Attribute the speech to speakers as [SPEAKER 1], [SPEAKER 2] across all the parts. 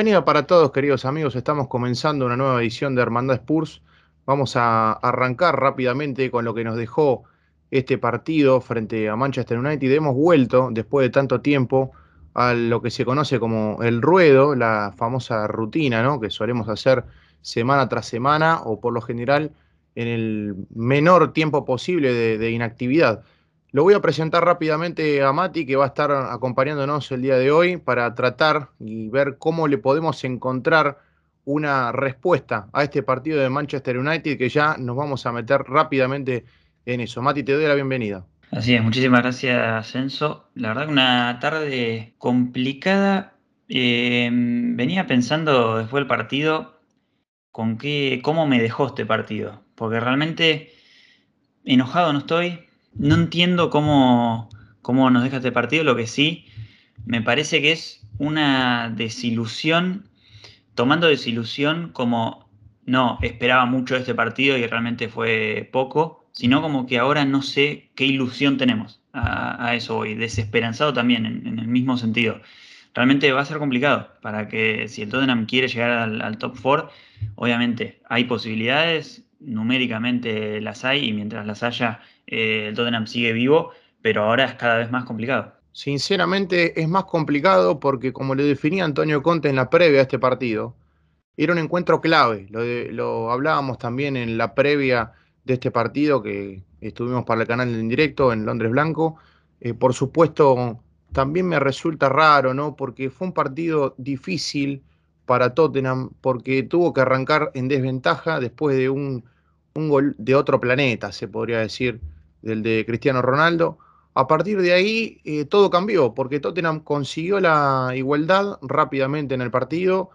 [SPEAKER 1] Bienvenida para todos, queridos amigos. Estamos comenzando una nueva edición de Hermandad Spurs. Vamos a arrancar rápidamente con lo que nos dejó este partido frente a Manchester United. Hemos vuelto, después de tanto tiempo, a lo que se conoce como el ruedo, la famosa rutina, ¿no? Que solemos hacer semana tras semana o por lo general en el menor tiempo posible de, inactividad. Lo voy a presentar rápidamente a Mati, que va a estar acompañándonos el día de hoy para tratar y ver cómo le podemos encontrar una respuesta a este partido de Manchester United, que ya nos vamos a meter rápidamente en eso. Mati, te doy la bienvenida.
[SPEAKER 2] Así es, muchísimas gracias, Censo. La verdad que una tarde complicada. Eh, venía pensando después del partido con qué, cómo me dejó este partido. Porque realmente enojado no estoy. No entiendo cómo, cómo nos deja este partido. Lo que sí me parece que es una desilusión, tomando desilusión como no, esperaba mucho este partido y realmente fue poco, sino como que ahora no sé qué ilusión tenemos a, eso hoy, desesperanzado también en, el mismo sentido. Realmente va a ser complicado para que si el Tottenham quiere llegar al, top 4, obviamente hay posibilidades, numéricamente las hay y mientras las haya eh, el Tottenham sigue vivo, pero ahora es cada vez más complicado.
[SPEAKER 1] Sinceramente es más complicado porque como le definía Antonio Conte en la previa a este partido, era un encuentro clave. Lo, hablábamos también en la previa de este partido que estuvimos para el canal en directo en Londres Blanco. Eh, por supuesto, también me resulta raro, ¿no? Porque fue un partido difícil para Tottenham, porque tuvo que arrancar en desventaja después de un, gol de otro planeta, se podría decir, del de Cristiano Ronaldo. A partir de ahí eh, todo cambió, porque Tottenham consiguió la igualdad rápidamente en el partido,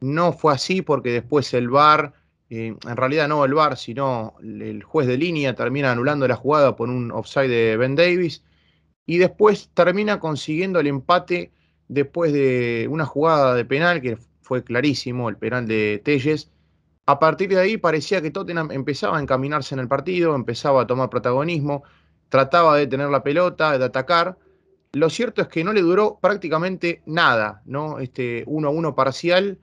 [SPEAKER 1] no fue así porque después el VAR, eh, en realidad no el VAR, sino el juez de línea termina anulando la jugada por un offside de Ben Davis y después termina consiguiendo el empate después de una jugada de penal que fue clarísimo, el penal de Telles. A partir de ahí parecía que Tottenham empezaba a encaminarse en el partido, empezaba a tomar protagonismo, trataba de tener la pelota, de atacar. Lo cierto es que no le duró prácticamente nada, ¿no? Este 1-1 parcial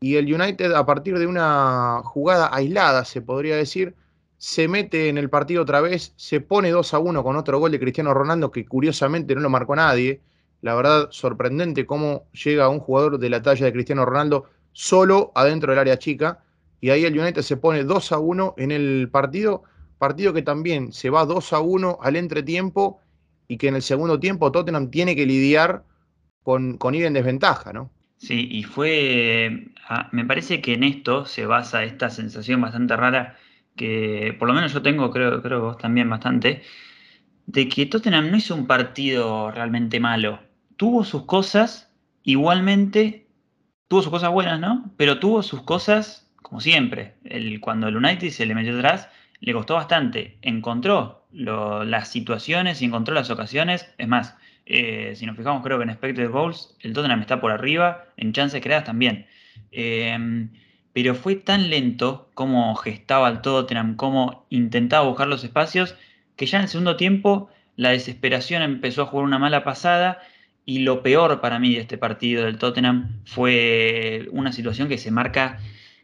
[SPEAKER 1] y el United a partir de una jugada aislada, se podría decir, se mete en el partido otra vez, se pone 2 a 1 con otro gol de Cristiano Ronaldo que curiosamente no lo marcó nadie. La verdad, sorprendente cómo llega un jugador de la talla de Cristiano Ronaldo solo adentro del área chica. Y ahí el United se pone 2 a 1 en el partido, partido que también se va 2 a 1 al entretiempo y que en el segundo tiempo Tottenham tiene que lidiar con, con ir en desventaja, ¿no?
[SPEAKER 2] Sí, y fue, ah, me parece que en esto se basa esta sensación bastante rara que por lo menos yo tengo, creo, creo vos también bastante, de que Tottenham no hizo un partido realmente malo. Tuvo sus cosas, igualmente, tuvo sus cosas buenas, ¿no? Pero tuvo sus cosas, como siempre. Cuando el United se le metió atrás, le costó bastante. Encontró las situaciones y encontró las ocasiones. Es más, eh, si nos fijamos, creo que en expected goals el Tottenham está por arriba, en chances creadas también. Em, pero fue tan lento como gestaba el Tottenham, como intentaba buscar los espacios, que ya en el segundo tiempo la desesperación empezó a jugar una mala pasada y lo peor para mí de este partido del Tottenham fue una situación que se marca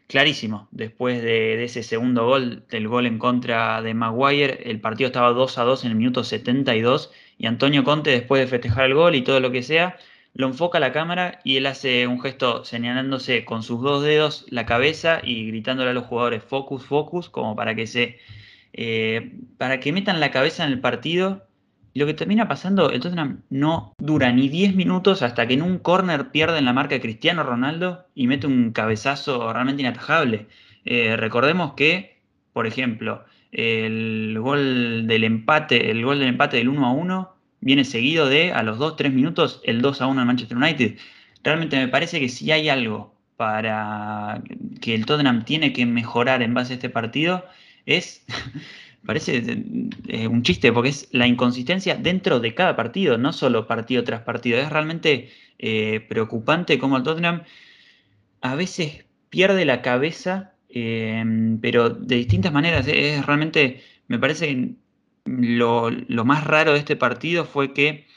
[SPEAKER 2] clarísimo. Después de, ese segundo gol, del gol en contra de Maguire, el partido estaba 2 a 2 en el minuto 72 y Antonio Conte, después de festejar el gol y todo lo que sea, lo enfoca a la cámara y él hace un gesto señalándose con sus dos dedos la cabeza y gritándole a los jugadores focus, focus, como para que se eh, para que metan la cabeza en el partido. Lo que termina pasando, el Tottenham no dura ni 10 minutos hasta que en un corner pierden la marca Cristiano Ronaldo y mete un cabezazo realmente inatajable. Eh, recordemos que, por ejemplo, el gol del empate, el gol del empate del 1 a 1 viene seguido de a los 2-3 minutos el 2 a 1 en Manchester United. Realmente me parece que si hay algo para que el Tottenham tiene que mejorar en base a este partido es parece eh, un chiste porque es la inconsistencia dentro de cada partido, no solo partido tras partido. Es realmente eh, preocupante cómo el Tottenham a veces pierde la cabeza Em, pero de distintas maneras. Es realmente, me parece que lo, más raro de este partido fue que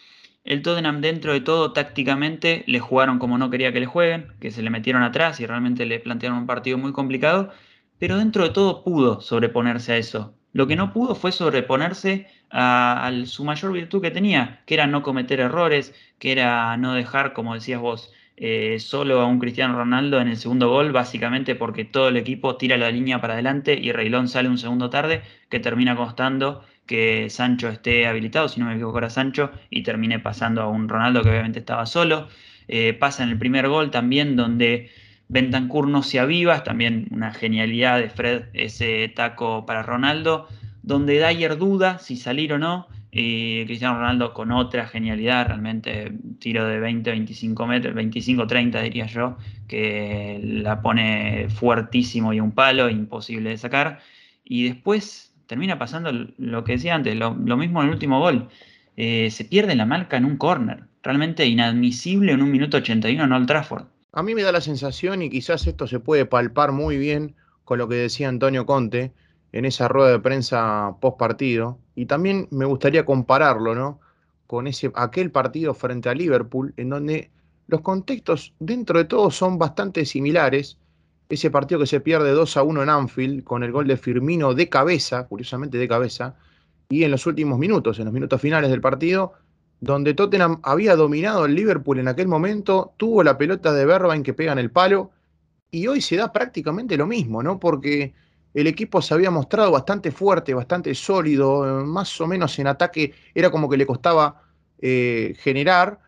[SPEAKER 2] el Tottenham dentro de todo tácticamente le jugaron como no quería que le jueguen, que se le metieron atrás y realmente le plantearon un partido muy complicado, pero dentro de todo pudo sobreponerse a eso. Lo que no pudo fue sobreponerse a, su mayor virtud que tenía, que era no cometer errores, que era no dejar, como decías vos, eh, solo a un Cristiano Ronaldo en el segundo gol, básicamente porque todo el equipo tira la línea para adelante y Reilón sale un segundo tarde, que termina costando que Sancho esté habilitado, si no me equivoco era Sancho, y termine pasando a un Ronaldo que obviamente estaba solo. Eh, pasa en el primer gol también, donde Bentancur no se aviva, también una genialidad de Fred ese taco para Ronaldo, donde Dyer duda si salir o no, y Cristiano Ronaldo con otra genialidad, realmente tiro de 20, 25 metros, 25, 30 diría yo, que la pone fuertísimo y un palo, imposible de sacar. Y después termina pasando lo que decía antes, lo, mismo en el último gol. Eh, se pierde la marca en un corner, realmente inadmisible en un minuto 81 en Old Trafford.
[SPEAKER 1] A mí me da la sensación, y quizás esto se puede palpar muy bien con lo que decía Antonio Conte en esa rueda de prensa post partido, y también me gustaría compararlo, ¿no? Con ese, aquel partido frente a Liverpool, en donde los contextos dentro de todo son bastante similares. Ese partido que se pierde 2 a 1 en Anfield, con el gol de Firmino de cabeza, curiosamente de cabeza, y en los últimos minutos, en los minutos finales del partido, donde Tottenham había dominado el Liverpool en aquel momento, tuvo la pelota de Berbain que pega en el palo, y hoy se da prácticamente lo mismo, ¿no? Porque el equipo se había mostrado bastante fuerte, bastante sólido, más o menos en ataque era como que le costaba eh, generar,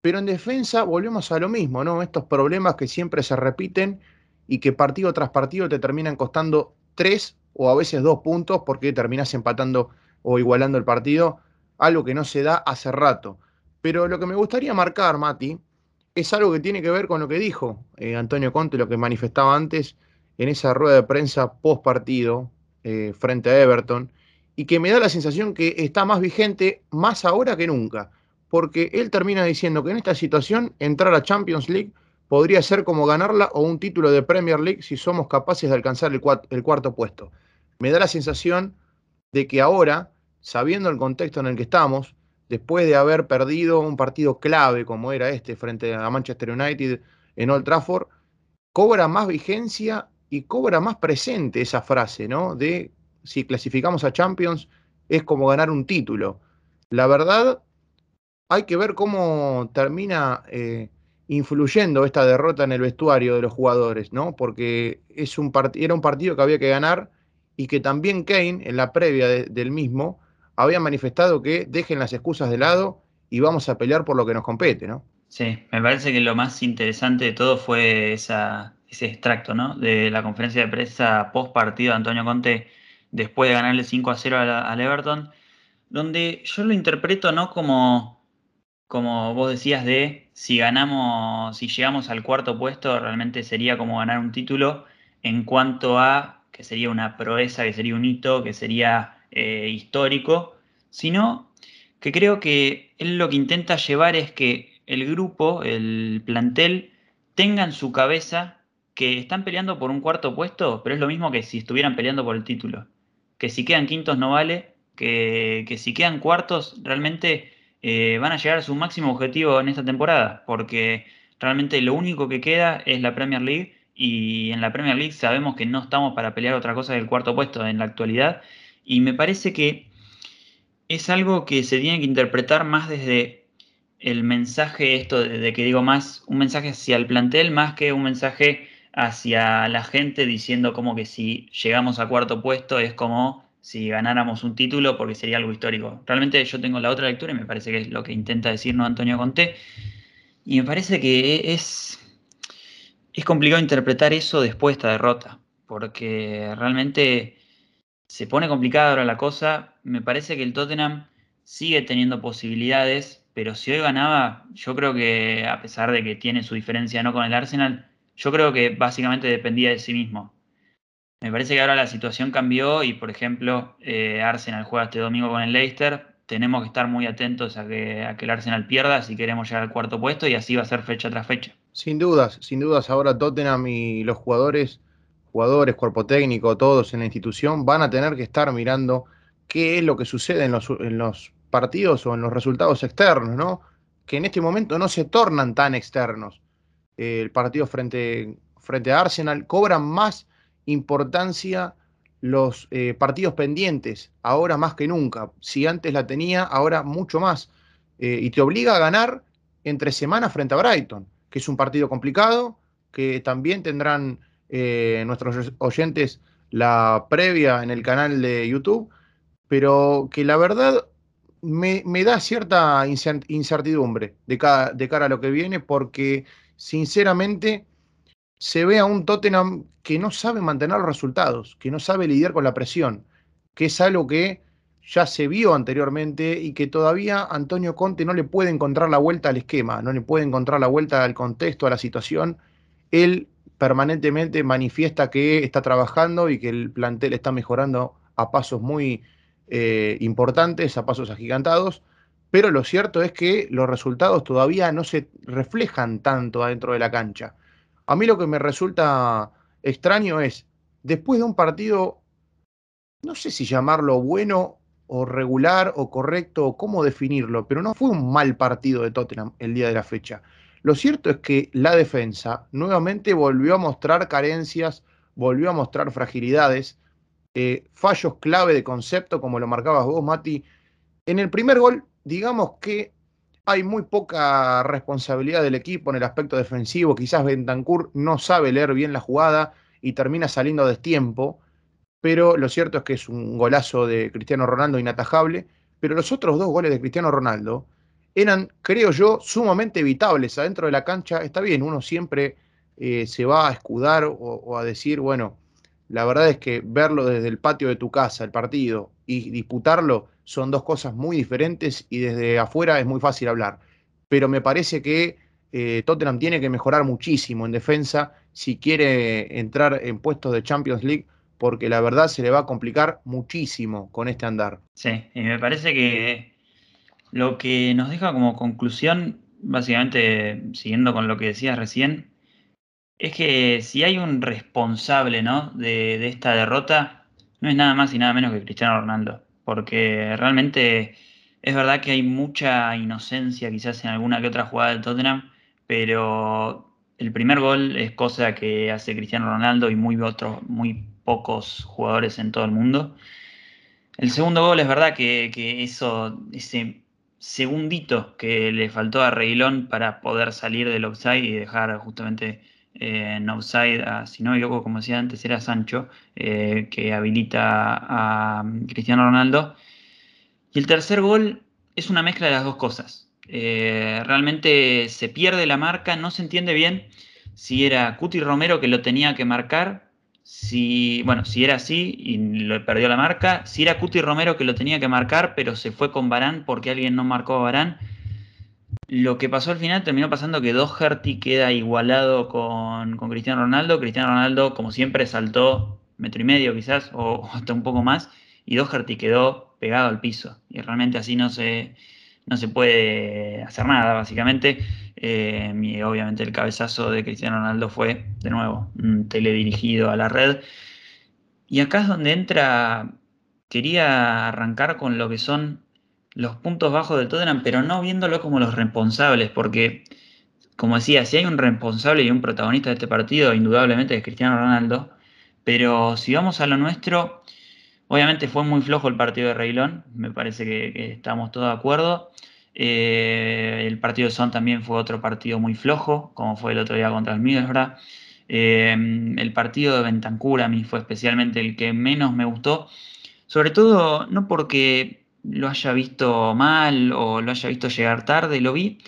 [SPEAKER 1] pero en defensa volvemos a lo mismo, ¿no? Estos problemas que siempre se repiten y que partido tras partido te terminan costando tres o a veces dos puntos porque terminas empatando o igualando el partido algo que no se da hace rato. Pero lo que me gustaría marcar, Mati, es algo que tiene que ver con lo que dijo eh, Antonio Conte, lo que manifestaba antes en esa rueda de prensa post partido eh, frente a Everton, y que me da la sensación que está más vigente más ahora que nunca, porque él termina diciendo que en esta situación entrar a Champions League podría ser como ganarla o un título de Premier League si somos capaces de alcanzar el, el cuarto puesto. Me da la sensación de que ahora sabiendo el contexto en el que estamos, después de haber perdido un partido clave como era este frente a Manchester United en Old Trafford, cobra más vigencia y cobra más presente esa frase, ¿no? De si clasificamos a Champions es como ganar un título. La verdad, hay que ver cómo termina eh, influyendo esta derrota en el vestuario de los jugadores, ¿no? Porque es un era un partido que había que ganar y que también Kane, en la previa del mismo, había manifestado que dejen las excusas de lado y vamos a pelear por lo que nos compete, ¿no?
[SPEAKER 2] Sí, me parece que lo más interesante de todo fue esa, ese extracto, ¿no? De la conferencia de prensa post partido de Antonio Conte después de ganarle 5 a 0 al Everton, donde yo lo interpreto no como, como vos decías de si ganamos, si llegamos al cuarto puesto, realmente sería como ganar un título en cuanto a que sería una proeza, que sería un hito, que sería eh, histórico, sino que creo que él lo que intenta llevar es que el grupo, el plantel, tenga en su cabeza que están peleando por un cuarto puesto, pero es lo mismo que si estuvieran peleando por el título. Que si quedan quintos no vale, que, si quedan cuartos realmente eh, van a llegar a su máximo objetivo en esta temporada, porque realmente lo único que queda es la Premier League y en la Premier League sabemos que no estamos para pelear otra cosa que el cuarto puesto en la actualidad y me parece que es algo que se tiene que interpretar más desde el mensaje, esto de, que digo más, un mensaje hacia el plantel más que un mensaje hacia la gente diciendo como que si llegamos a cuarto puesto es como si ganáramos un título porque sería algo histórico. Realmente yo tengo la otra lectura y me parece que es lo que intenta decirnos Antonio Conté. Y me parece que es, es complicado interpretar eso después de esta derrota, porque realmente se pone complicada ahora la cosa. Me parece que el Tottenham sigue teniendo posibilidades, pero si hoy ganaba, yo creo que a pesar de que tiene su diferencia no con el Arsenal, yo creo que básicamente dependía de sí mismo. Me parece que ahora la situación cambió y, por ejemplo, eh, Arsenal juega este domingo con el Leicester. Tenemos que estar muy atentos a que, a que el Arsenal pierda si queremos llegar al cuarto puesto y así va a ser fecha tras fecha.
[SPEAKER 1] Sin dudas, sin dudas, ahora Tottenham y los jugadores jugadores, cuerpo técnico, todos en la institución, van a tener que estar mirando qué es lo que sucede en los, partidos o en los resultados externos, ¿no? que en este momento no se tornan tan externos. Eh, el partido frente, frente a Arsenal cobran más importancia los eh, partidos pendientes, ahora más que nunca. Si antes la tenía, ahora mucho más. Eh, y te obliga a ganar entre semanas frente a Brighton, que es un partido complicado, que también tendrán nuestros oyentes la previa en el canal de YouTube, pero que la verdad me, da cierta incertidumbre de, de cara a lo que viene, porque sinceramente se ve a un Tottenham que no sabe mantener los resultados, que no sabe lidiar con la presión, que es algo que ya se vio anteriormente y que todavía Antonio Conte no le puede encontrar la vuelta al esquema, no le puede encontrar la vuelta al contexto, a la situación. Él permanentemente manifiesta que está trabajando y que el plantel está mejorando a pasos muy eh, importantes, a pasos agigantados, pero lo cierto es que los resultados todavía no se reflejan tanto adentro de la cancha. A mí lo que me resulta extraño es, después de un partido, no sé si llamarlo bueno o regular o correcto o cómo definirlo, pero no fue un mal partido de Tottenham el día de la fecha. Lo cierto es que la defensa nuevamente volvió a mostrar carencias, volvió a mostrar fragilidades, eh, fallos clave de concepto, como lo marcabas vos, Mati. En el primer gol, digamos que hay muy poca responsabilidad del equipo en el aspecto defensivo. Quizás Bentancur no sabe leer bien la jugada y termina saliendo a destiempo, pero lo cierto es que es un golazo de Cristiano Ronaldo inatajable. Pero los otros dos goles de Cristiano Ronaldo eran, creo yo, sumamente evitables adentro de la cancha. Está bien, uno siempre eh, se va a escudar o, a decir, bueno, la verdad es que verlo desde el patio de tu casa, el partido, y disputarlo son dos cosas muy diferentes y desde afuera es muy fácil hablar. Pero me parece que eh, Tottenham tiene que mejorar muchísimo en defensa si quiere entrar en puestos de Champions League, porque la verdad se le va a complicar muchísimo con este andar.
[SPEAKER 2] Sí, y me parece que lo que nos deja como conclusión, básicamente siguiendo con lo que decías recién, es que si hay un responsable ¿no? de, esta derrota, no es nada más y nada menos que Cristiano Ronaldo, porque realmente es verdad que hay mucha inocencia quizás en alguna que otra jugada del Tottenham, pero el primer gol es cosa que hace Cristiano Ronaldo y muy, otros, muy pocos jugadores en todo el mundo. El segundo gol es verdad que, que eso, ese segundito que le faltó a Reilón para poder salir del offside y dejar justamente eh, en offside, a, si no me como decía antes, era Sancho, eh, que habilita a mm, Cristiano Ronaldo. Y el tercer gol es una mezcla de las dos cosas. Eh, realmente se pierde la marca, no se entiende bien si era Cuti Romero que lo tenía que marcar si, bueno, si era así y lo perdió la marca, si era Cuti Romero que lo tenía que marcar, pero se fue con Barán porque alguien no marcó a Barán. Lo que pasó al final terminó pasando que Doherty queda igualado con, Cristiano Ronaldo. Cristiano Ronaldo, como siempre, saltó metro y medio quizás, o, hasta un poco más, y Doherty quedó pegado al piso. Y realmente así no se, no se puede hacer nada, básicamente. Eh, y obviamente el cabezazo de Cristiano Ronaldo fue, de nuevo, teledirigido a la red. Y acá es donde entra, quería arrancar con lo que son los puntos bajos del Tottenham, pero no viéndolo como los responsables, porque, como decía, si hay un responsable y un protagonista de este partido, indudablemente es Cristiano Ronaldo, pero si vamos a lo nuestro, obviamente fue muy flojo el partido de Reilón, me parece que estamos todos de acuerdo. Eh, el partido de Son también fue otro partido muy flojo, como fue el otro día contra el Middlesbrough. Eh, el partido de Bentancur a mí fue especialmente el que menos me gustó, sobre todo no porque lo haya visto mal o lo haya visto llegar tarde, lo vi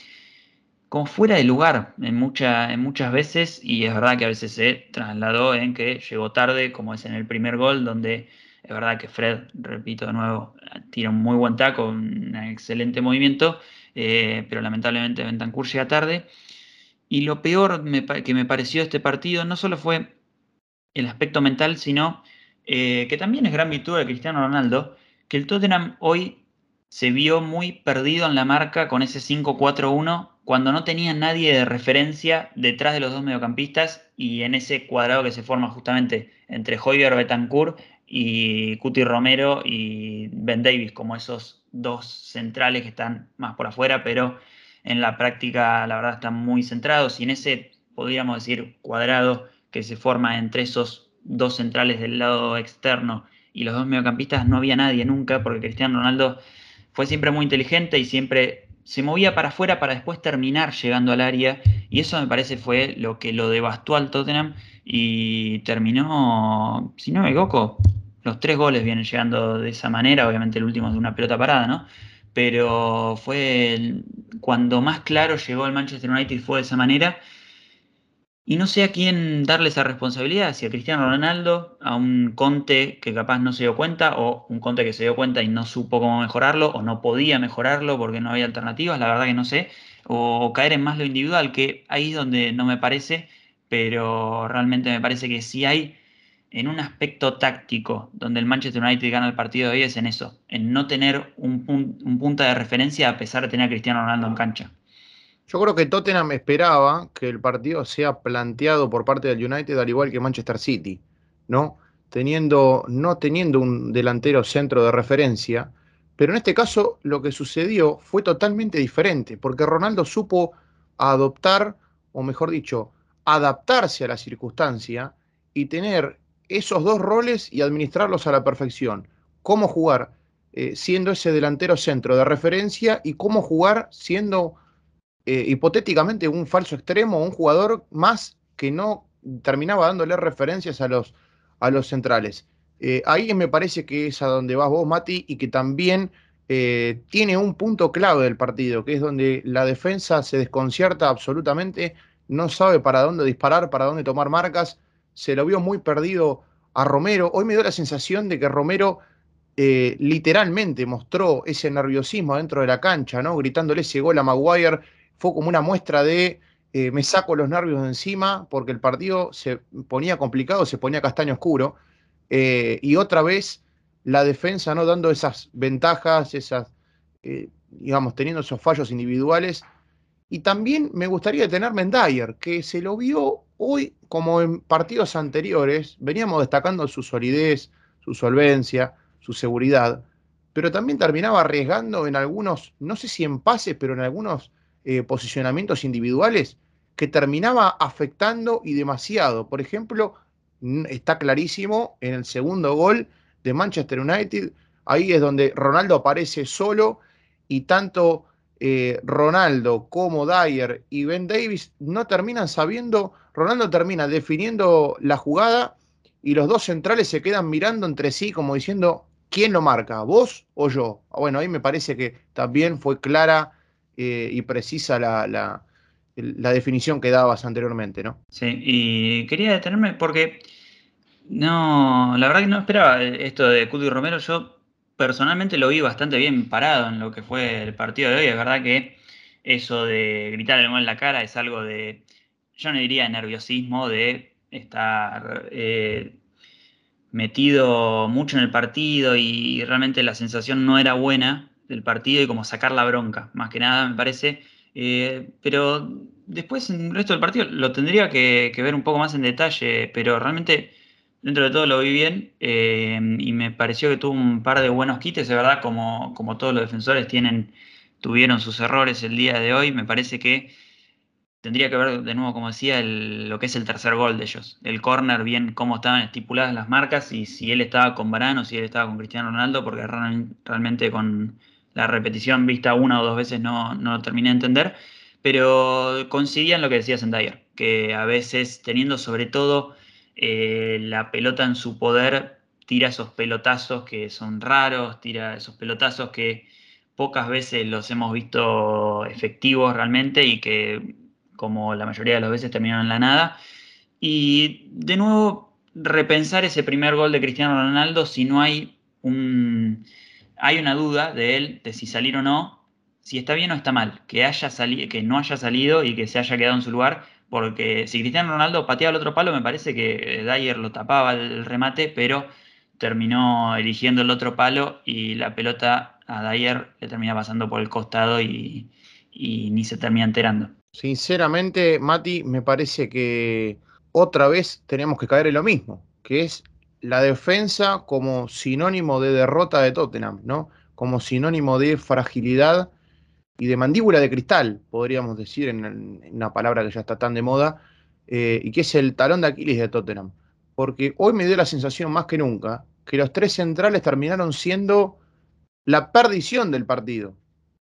[SPEAKER 2] como fuera de lugar en, en muchas veces y es verdad que a veces se trasladó en que llegó tarde, como es en el primer gol, donde es verdad que Fred, repito de nuevo, tira un muy buen taco, un excelente movimiento, eh, pero lamentablemente Bentancur llega tarde. Y lo peor que me pareció este partido no solo fue el aspecto mental, sino eh, que también es gran virtud de Cristiano Ronaldo, que el Tottenham hoy se vio muy perdido en la marca con ese 5-4-1 cuando no tenía nadie de referencia detrás de los dos mediocampistas y en ese cuadrado que se forma justamente entre Hoyer Betancourt y Cuti Romero y Ben Davis como esos dos centrales que están más por afuera, pero en la práctica la verdad están muy centrados. Y en ese, podríamos decir, cuadrado que se forma entre esos dos centrales del lado externo y los dos mediocampistas no había nadie nunca porque Cristiano Ronaldo fue siempre muy inteligente y siempre se movía para afuera para después terminar llegando al área y eso me parece fue lo que lo devastó al Tottenham y terminó, si no me equivoco, los tres goles vienen llegando de esa manera, obviamente el último es de una pelota parada, ¿no? Pero fue cuando más claro llegó el Manchester United fue de esa manera y no sé a quién darle esa responsabilidad, si a Cristiano Ronaldo, a un Conte que capaz no se dio cuenta, o un Conte que se dio cuenta y no supo cómo mejorarlo, o no podía mejorarlo porque no había alternativas, la verdad que no sé, o caer en más lo individual, que ahí es donde no me parece, pero realmente me parece que si hay en un aspecto táctico donde el Manchester United gana el partido de hoy es en eso, en no tener un, un punta de referencia a pesar de tener a Cristiano Ronaldo en cancha.
[SPEAKER 1] Yo creo que Tottenham esperaba que el partido sea planteado por parte del United al igual que Manchester City, ¿no? Teniendo, no teniendo un delantero centro de referencia, pero en este caso lo que sucedió fue totalmente diferente, porque Ronaldo supo adoptar, o mejor dicho, adaptarse a la circunstancia y tener esos dos roles y administrarlos a la perfección. Cómo jugar eh, siendo ese delantero centro de referencia y cómo jugar siendo eh, hipotéticamente un falso extremo, un jugador más que no terminaba dándole referencias a los, a los centrales. Eh, ahí me parece que es a donde vas vos, Mati, y que también eh, tiene un punto clave del partido, que es donde la defensa se desconcierta absolutamente, no sabe para dónde disparar, para dónde tomar marcas, se lo vio muy perdido a Romero. Hoy me dio la sensación de que Romero literalmente mostró ese nerviosismo dentro de la cancha, ¿no? Gritándole ese gol a Maguire fue como una muestra de eh, me saco los nervios de encima porque el partido se ponía complicado, se ponía castaño oscuro. Eh, y otra vez la defensa no dando esas ventajas, esas, eh, digamos, teniendo esos fallos individuales. Y también me gustaría detenerme en Dyer, que se lo vio hoy como en partidos anteriores, veníamos destacando su solidez, su solvencia, su seguridad, pero también terminaba arriesgando en algunos, no sé si en pases, pero en algunos eh, posicionamientos individuales que terminaba afectando y demasiado. Por ejemplo, está clarísimo en el segundo gol de Manchester United, ahí es donde Ronaldo aparece solo y tanto eh, Ronaldo como Dyer y Ben Davis no terminan sabiendo, Ronaldo termina definiendo la jugada y los dos centrales se quedan mirando entre sí como diciendo, ¿quién lo marca? ¿Vos o yo? Bueno, ahí me parece que también fue clara eh, y precisa la, la, definición que dabas anteriormente, ¿no?
[SPEAKER 2] Sí, y quería detenerme porque no, la verdad que no esperaba esto de Cuti Romero. Yo personalmente lo vi bastante bien parado en lo que fue el partido de hoy. Es verdad que eso de gritar el gol en la cara es algo de, yo no diría nerviosismo, de estar eh, metido mucho en el partido y realmente la sensación no era buena del partido y como sacar la bronca, más que nada me parece. Eh, pero después en el resto del partido lo tendría que, ver un poco más en detalle, pero realmente dentro de todo lo vi bien eh, y me pareció que tuvo un par de buenos quites, de verdad, como, como todos los defensores tienen, tuvieron sus errores el día de hoy, me parece que tendría que ver de nuevo, como decía, lo que es el tercer gol de ellos. El corner, bien cómo estaban estipuladas las marcas y si él estaba con Varano, si él estaba con Cristiano Ronaldo, porque realmente con, la repetición vista una o dos veces no, no terminé de entender, pero coincidía en lo que decía Zendaya, que a veces teniendo sobre todo eh, la pelota en su poder, tira esos pelotazos que son raros, tira esos pelotazos que pocas veces los hemos visto efectivos realmente y que como la mayoría de las veces terminaron en la nada. Y de nuevo, repensar ese primer gol de Cristiano Ronaldo si no hay un, hay una duda de él, de si salir o no, si está bien o está mal, que, haya que no haya salido y que se haya quedado en su lugar, porque si Cristiano Ronaldo pateaba el otro palo, me parece que Dyer lo tapaba el remate, pero terminó eligiendo el otro palo y la pelota a Dyer le termina pasando por el costado y, y ni se termina enterando.
[SPEAKER 1] Sinceramente, Mati, me parece que otra vez tenemos que caer en lo mismo, que es la defensa como sinónimo de derrota de Tottenham, ¿no? Como sinónimo de fragilidad y de mandíbula de cristal, podríamos decir en, una palabra que ya está tan de moda, eh, y que es el talón de Aquiles de Tottenham. Porque hoy me dio la sensación más que nunca que los tres centrales terminaron siendo la perdición del partido.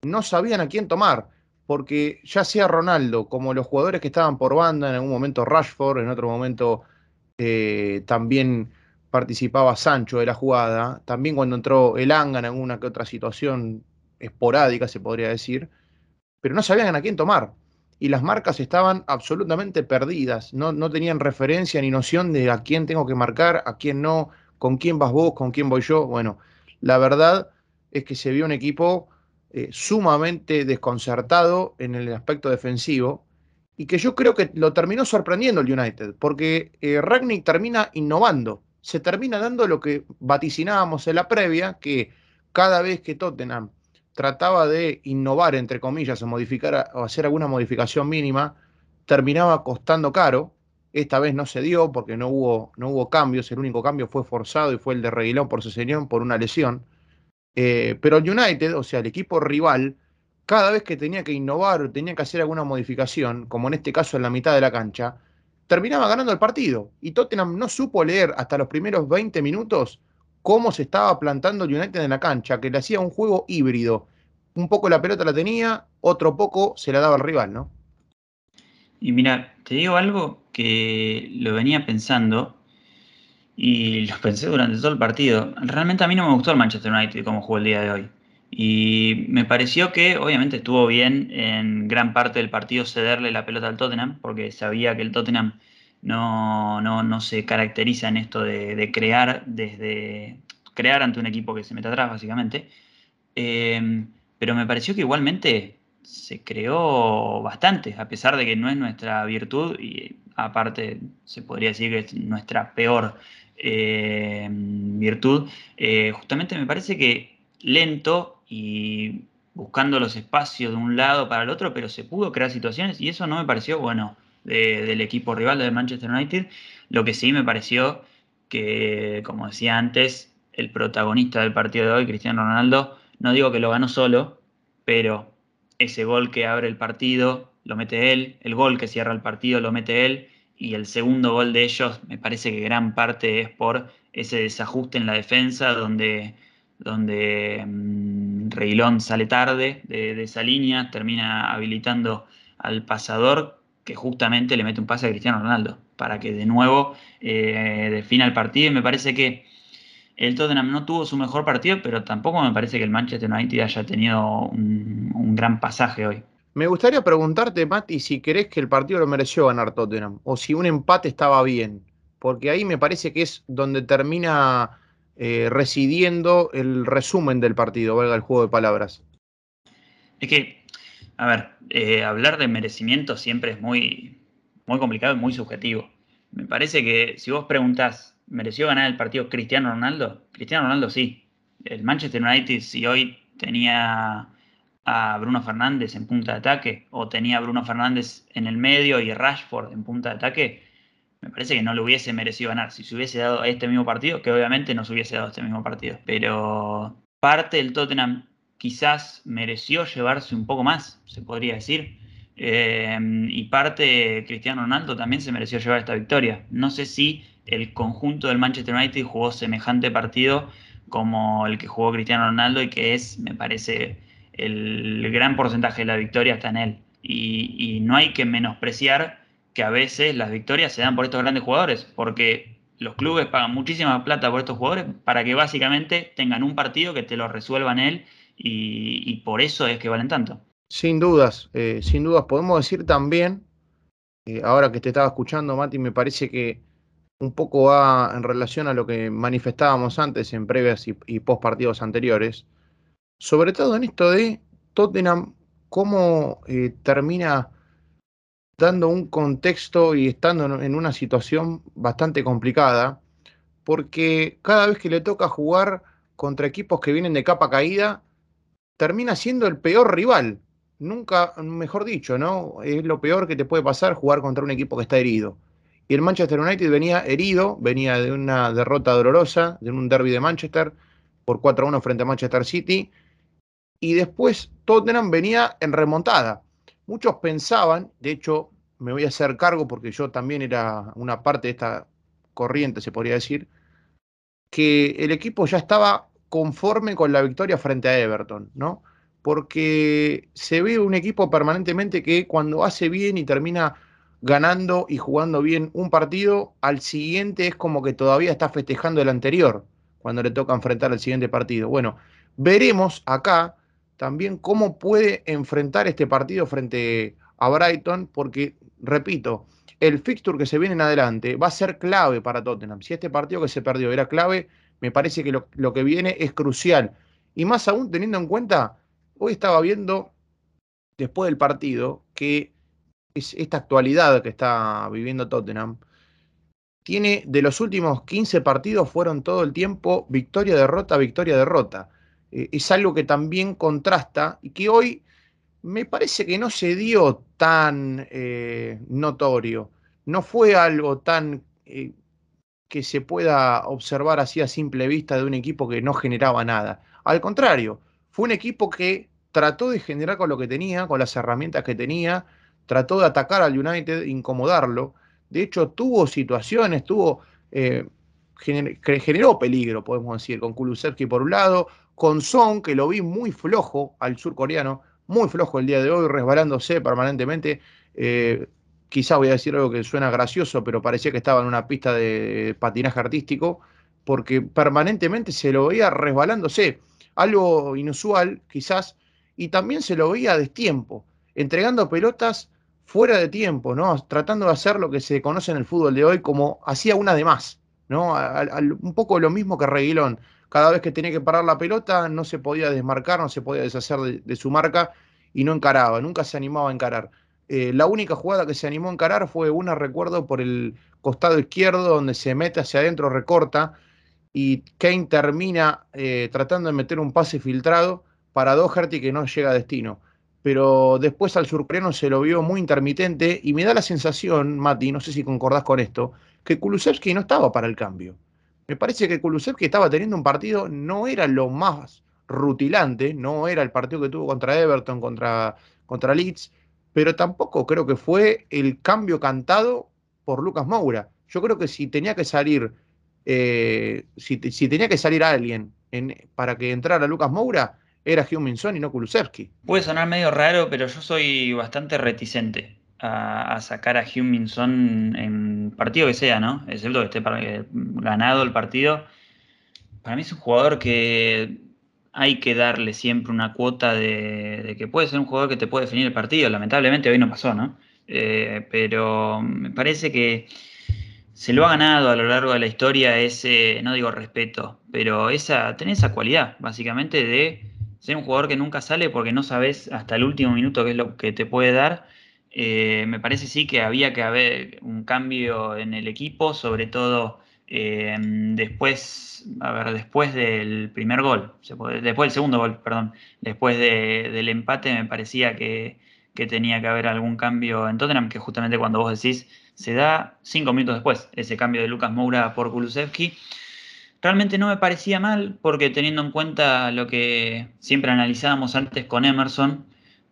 [SPEAKER 1] No sabían a quién tomar, porque ya sea Ronaldo como los jugadores que estaban por banda, en algún momento Rashford, en otro momento eh, también participaba Sancho de la jugada, también cuando entró el Anga en alguna que otra situación esporádica, se podría decir, pero no sabían a quién tomar. Y las marcas estaban absolutamente perdidas, no, no tenían referencia ni noción de a quién tengo que marcar, a quién no, con quién vas vos, con quién voy yo. Bueno, la verdad es que se vio un equipo eh, sumamente desconcertado en el aspecto defensivo y que yo creo que lo terminó sorprendiendo el United, porque eh, termina innovando, se termina dando lo que vaticinábamos en la previa, que cada vez que Tottenham trataba de innovar, entre comillas, o modificar o hacer alguna modificación mínima, terminaba costando caro. Esta vez no se dio porque no hubo, no hubo cambios, el único cambio fue forzado y fue el de Reguilón por señor por una lesión. Eh, pero el United, o sea, el equipo rival, cada vez que tenía que innovar o tenía que hacer alguna modificación, como en este caso en la mitad de la cancha, terminaba ganando el partido. Y Tottenham no supo leer hasta los primeros 20 minutos cómo se estaba plantando el United en la cancha, que le hacía un juego híbrido. Un poco la pelota la tenía, otro poco se la daba al rival, ¿no?
[SPEAKER 2] Y mira, te digo algo que lo venía pensando y lo pensé durante todo el partido. Realmente a mí no me gustó el Manchester United como jugó el día de hoy. Y me pareció que obviamente estuvo bien en gran parte del partido cederle la pelota al Tottenham, porque sabía que el Tottenham no, no, se caracteriza en esto de, crear desde crear ante un equipo que se mete atrás, básicamente. Em, pero me pareció que igualmente se creó bastante, a pesar de que no es nuestra virtud y aparte se podría decir que es nuestra peor eh, virtud. Eh, justamente me parece que lento y buscando los espacios de un lado para el otro, pero se pudo crear situaciones y eso no me pareció bueno del equipo rival del Manchester United. Lo que sí me pareció que, como decía antes, el protagonista del partido de hoy, Cristiano Ronaldo, no digo que lo ganó solo, pero ese gol que abre el partido lo mete él, el gol que cierra el partido lo mete él, y el segundo gol de ellos me parece que gran parte es por ese desajuste en la defensa donde, donde mm, Reilón sale tarde de, esa línea, termina habilitando al pasador que justamente le mete un pase a Cristiano Ronaldo para que de nuevo eh, defina el partido y me parece que el Tottenham no tuvo su mejor partido, pero tampoco me parece que el Manchester United haya tenido un, gran pasaje hoy.
[SPEAKER 1] Me gustaría preguntarte, Mati, si crees que el partido lo mereció ganar Tottenham o si un empate estaba bien, porque ahí me parece que es donde termina eh, residiendo el resumen del partido, valga el juego de palabras.
[SPEAKER 2] Es que, a ver, eh, hablar de merecimiento siempre es muy, muy complicado y muy subjetivo. Me parece que si vos preguntás ¿Mereció ganar el partido Cristiano Ronaldo? Cristiano Ronaldo sí. El Manchester United, si hoy tenía a Bruno Fernández en punta de ataque o tenía a Bruno Fernández en el medio y Rashford en punta de ataque, me parece que no lo hubiese merecido ganar. Si se hubiese dado este mismo partido, que obviamente no se hubiese dado este mismo partido, pero parte del Tottenham quizás mereció llevarse un poco más, se podría decir. Eh, y parte Cristiano Ronaldo también se mereció llevar esta victoria. No sé si el conjunto del Manchester United jugó semejante partido como el que jugó Cristiano Ronaldo y que es, me parece, el gran porcentaje de la victoria está en él. Y, no hay que menospreciar que a veces las victorias se dan por estos grandes jugadores, porque los clubes pagan muchísima plata por estos jugadores para que básicamente tengan un partido que te lo resuelvan él y, por eso es que valen tanto.
[SPEAKER 1] Sin dudas, eh, sin dudas. Podemos decir también, eh, ahora que te estaba escuchando, Mati, me parece que un poco va en relación a lo que manifestábamos antes en previas y, post partidos anteriores, sobre todo en esto de Tottenham, cómo eh, termina dando un contexto y estando en una situación bastante complicada, porque cada vez que le toca jugar contra equipos que vienen de capa caída, termina siendo el peor rival. Nunca, mejor dicho, ¿no? Es lo peor que te puede pasar jugar contra un equipo que está herido. Y el Manchester United venía herido, venía de una derrota dolorosa, de un derby de Manchester por 4-1 frente a Manchester City. y después Tottenham venía en remontada. Muchos pensaban, de hecho me voy a hacer cargo porque yo también era una parte de esta corriente, se podría decir, que el equipo ya estaba conforme con la victoria frente a Everton, ¿no? Porque se ve un equipo permanentemente que cuando hace bien y termina ganando y jugando bien un partido, al siguiente es como que todavía está festejando el anterior, cuando le toca enfrentar el siguiente partido. Bueno, veremos acá también cómo puede enfrentar este partido frente a Brighton, porque, repito, el fixture que se viene en adelante va a ser clave para Tottenham. Si este partido que se perdió era clave, me parece que lo, que viene es crucial. Y más aún teniendo en cuenta, hoy estaba viendo, después del partido, que es esta actualidad que está viviendo Tottenham, tiene de los últimos 15 partidos fueron todo el tiempo victoria, derrota, victoria, derrota. Eh, es algo que también contrasta y que hoy me parece que no se dio tan eh, notorio, no fue algo tan eh, que se pueda observar así a simple vista de un equipo que no generaba nada. Al contrario, fue un equipo que trató de generar con lo que tenía, con las herramientas que tenía, trató de atacar al United, incomodarlo. De hecho, tuvo situaciones, tuvo, generó peligro, podemos decir, con Kulusevski por un lado, con Son, que lo vi muy flojo al surcoreano, muy flojo el día de hoy, resbalándose permanentemente. Eh, quizá voy a decir algo que suena gracioso, pero parecía que estaba en una pista de patinaje artístico, porque permanentemente se lo veía resbalándose. Algo inusual, quizás, y también se lo veía a destiempo, entregando pelotas fuera de tiempo, ¿no? Tratando de hacer lo que se conoce en el fútbol de hoy como hacía una de más, ¿no? un poco lo mismo que Reguilón cada vez que tenía que parar la pelota no se podía desmarcar, no se podía deshacer de, su marca y no encaraba, nunca se animaba a encarar. Eh, la única jugada que se animó a encarar fue una, recuerdo, por el costado izquierdo, donde se mete hacia adentro, recorta, y Kane termina eh, tratando de meter un pase filtrado para Doherty que no llega a destino. Pero después al surcoreano se lo vio muy intermitente y me da la sensación, Mati, no sé si concordás con esto, que Kulusevski no estaba para el cambio. Me parece que Kulusevski estaba teniendo un partido, no era lo más rutilante, no era el partido que tuvo contra Everton, contra, contra Leeds, pero tampoco creo que fue el cambio cantado por Lucas Moura. Yo creo que si tenía que salir, eh, si, tenía que salir alguien para que entrara Lucas Moura, era Hugh Minson y no Kulusevski.
[SPEAKER 2] Puede sonar medio raro, pero yo soy bastante reticente a, sacar a Minson en partido que sea, ¿no? Excepto que esté eh, ganado el partido. Para mí es un jugador que hay que darle siempre una cuota de, que puede ser un jugador que te puede definir el partido. Lamentablemente hoy no pasó, ¿no? Eh, pero me parece que se lo ha ganado a lo largo de la historia ese, no digo respeto, pero esa, tener esa cualidad, básicamente, de ser un jugador que nunca sale porque no sabes hasta el último minuto qué es lo que te puede dar eh, me parece sí que había que haber un cambio en el equipo, sobre todo eh, después, a ver, después del primer gol, después del segundo gol, perdón, después del empate me parecía que, tenía que haber algún cambio en Tottenham, que justamente cuando vos decís se da cinco minutos después, ese cambio de Lucas Moura por Kulusevski. Realmente no me parecía mal, porque teniendo en cuenta lo que siempre analizábamos antes con Emerson,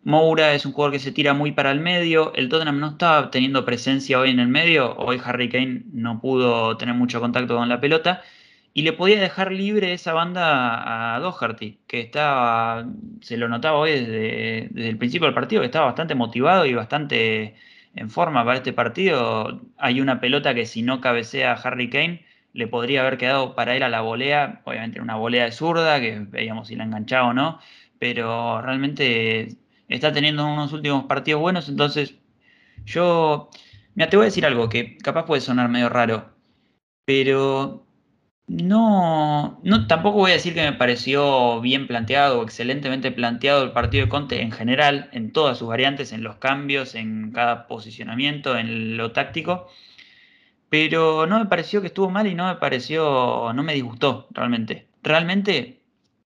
[SPEAKER 2] Moura es un jugador que se tira muy para el medio. El Tottenham no estaba teniendo presencia hoy en el medio. Hoy Harry Kane no pudo tener mucho contacto con la pelota. Y le podía dejar libre esa banda a Doherty, que estaba, se lo notaba hoy desde, el principio del partido, que estaba bastante motivado y bastante en forma para este partido. Hay una pelota que si no cabecea a Harry Kane, le podría haber quedado para él a la volea, obviamente una volea de zurda, que veíamos si la enganchaba o no, pero realmente está teniendo unos últimos partidos buenos, entonces yo, mira, te voy a decir algo que capaz puede sonar medio raro, pero no, no, tampoco voy a decir que me pareció bien planteado o excelentemente planteado el partido de Conte en general, en todas sus variantes, en los cambios, en cada posicionamiento, en lo táctico. Pero no me pareció que estuvo mal y no me pareció, no me disgustó realmente. Realmente,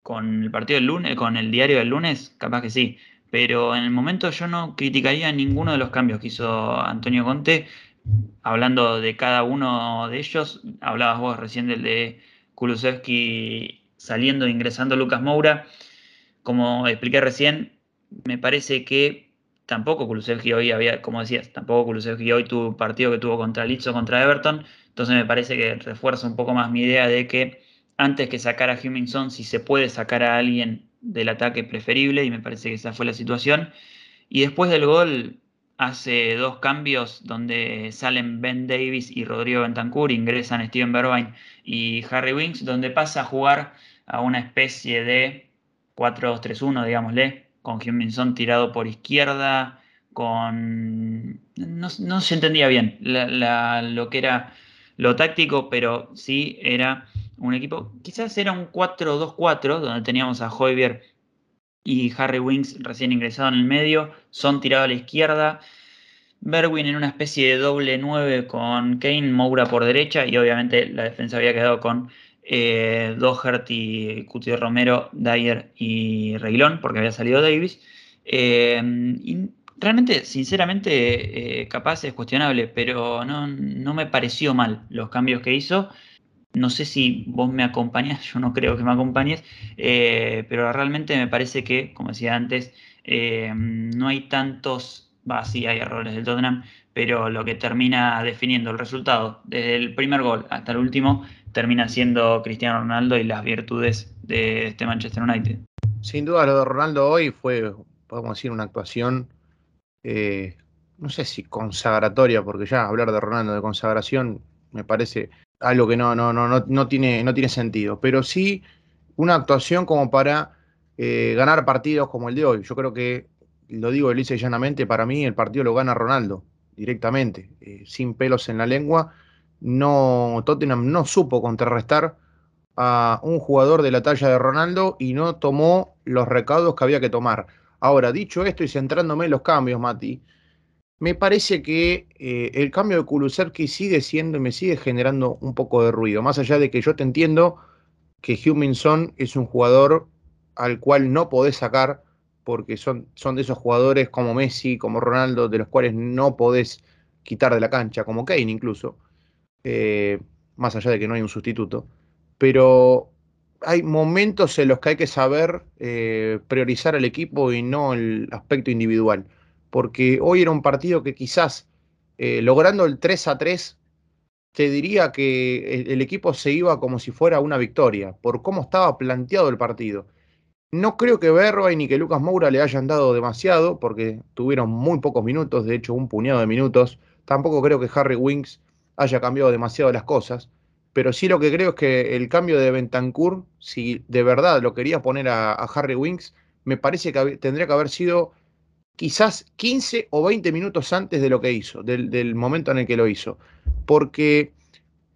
[SPEAKER 2] con el partido del lunes, con el diario del lunes, capaz que sí pero en el momento yo no criticaría ninguno de los cambios que hizo Antonio Conte. Hablando de cada uno de ellos, hablabas vos recién del de Kulusevski saliendo e ingresando Lucas Moura. como expliqué recién, me parece que tampoco Kulusevski hoy había, como decías, tampoco Kulusevski hoy tuvo partido que tuvo contra Leeds o contra Everton, entonces me parece que refuerza un poco más mi idea de que antes que sacar a Hummingson, si se puede sacar a alguien del ataque preferible, y me parece que esa fue la situación. Y después del gol hace dos cambios donde salen Ben Davis y Rodrigo Bentancur, ingresan Steven Bergwijn y Harry Winks, donde pasa a jugar a una especie de 4-2-3-1, digámosle, con Hummingson tirado por izquierda, con... No, se entendía bien lo que era lo táctico, pero sí era un equipo, quizás era un 4-2-4, donde teníamos a Hoybier y Harry Winks recién ingresado en el medio, son tirados a la izquierda, Berwin en una especie de doble 9 con Kane, Moura por derecha y obviamente la defensa había quedado con eh, Doherty, Cuti Romero, Dyer y Reguilón, porque había salido Davis. Eh, realmente, sinceramente, eh, capaz es cuestionable, pero no, no, me pareció mal los cambios que hizo. No sé si vos me acompañás, yo no creo que me acompañes, eh, pero realmente me parece que, como decía antes, no hay tantos, va, sí hay errores del Tottenham, pero lo que termina definiendo el resultado, desde el primer gol hasta el último, termina siendo Cristiano Ronaldo y las virtudes de este Manchester United.
[SPEAKER 1] Sin duda lo de Ronaldo hoy fue, podemos decir, una actuación, eh, no sé si consagratoria, porque ya hablar de Ronaldo de consagración me parece algo que no, no, no, no, tiene, no tiene sentido, pero sí una actuación como para eh, ganar partidos como el de hoy. Yo creo que, lo digo lisa y llanamente, para mí el partido lo gana Ronaldo directamente, eh, sin pelos en la lengua no, Tottenham no supo contrarrestar a un jugador de la talla de Ronaldo y no tomó los recaudos que había que tomar. Ahora, dicho esto y centrándome en los cambios, Mati, me parece que eh, el cambio de Kulusevski sigue siendo y me sigue generando un poco de ruido. Más allá de que yo te entiendo que Huminson es un jugador al cual no podés sacar porque son, son de esos jugadores como Messi, como Ronaldo, de los cuales no podés quitar de la cancha, como Kane incluso. Eh, más allá de que no hay un sustituto, pero hay momentos en los que hay que saber eh, priorizar al equipo y no el aspecto individual, porque hoy era un partido que quizás eh, logrando el 3 a 3, te diría que el, equipo se iba como si fuera una victoria, por cómo estaba planteado el partido. No creo que Berba ni que Lucas Moura le hayan dado demasiado, porque tuvieron muy pocos minutos, de hecho un puñado de minutos. Tampoco creo que Harry Winks haya cambiado demasiado las cosas, pero sí lo que creo es que el cambio de Bentancur, si de verdad lo quería poner a, Harry Winks, me parece que tendría que haber sido quizás 15 o 20 minutos antes de lo que hizo, del, momento en el que lo hizo. Porque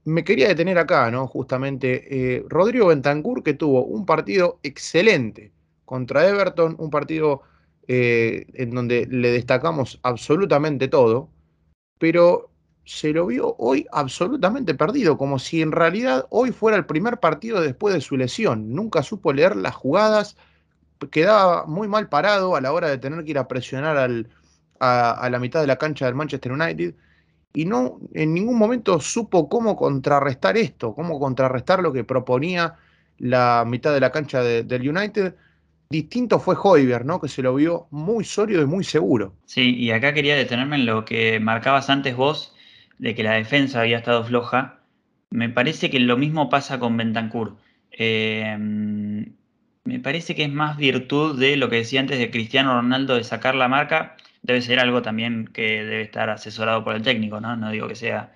[SPEAKER 1] me quería detener acá, ¿no? Justamente, eh, Rodrigo Bentancur que tuvo un partido excelente contra Everton, un partido eh, en donde le destacamos absolutamente todo, pero se lo vio hoy absolutamente perdido, como si en realidad hoy fuera el primer partido después de su lesión. Nunca supo leer las jugadas, quedaba muy mal parado a la hora de tener que ir a presionar al, a, la mitad de la cancha del Manchester United y no en ningún momento supo cómo contrarrestar esto, cómo contrarrestar lo que proponía la mitad de la cancha del United. Distinto fue Hoiber, ¿no? Que se lo vio muy sólido y muy seguro.
[SPEAKER 2] Sí, y acá quería detenerme en lo que marcabas antes vos de que la defensa había estado floja, me parece que lo mismo pasa con Bentancur. Em, me parece que es más virtud de lo que decía antes de Cristiano Ronaldo de sacar la marca. Debe ser algo también que debe estar asesorado por el técnico, ¿no? No digo que sea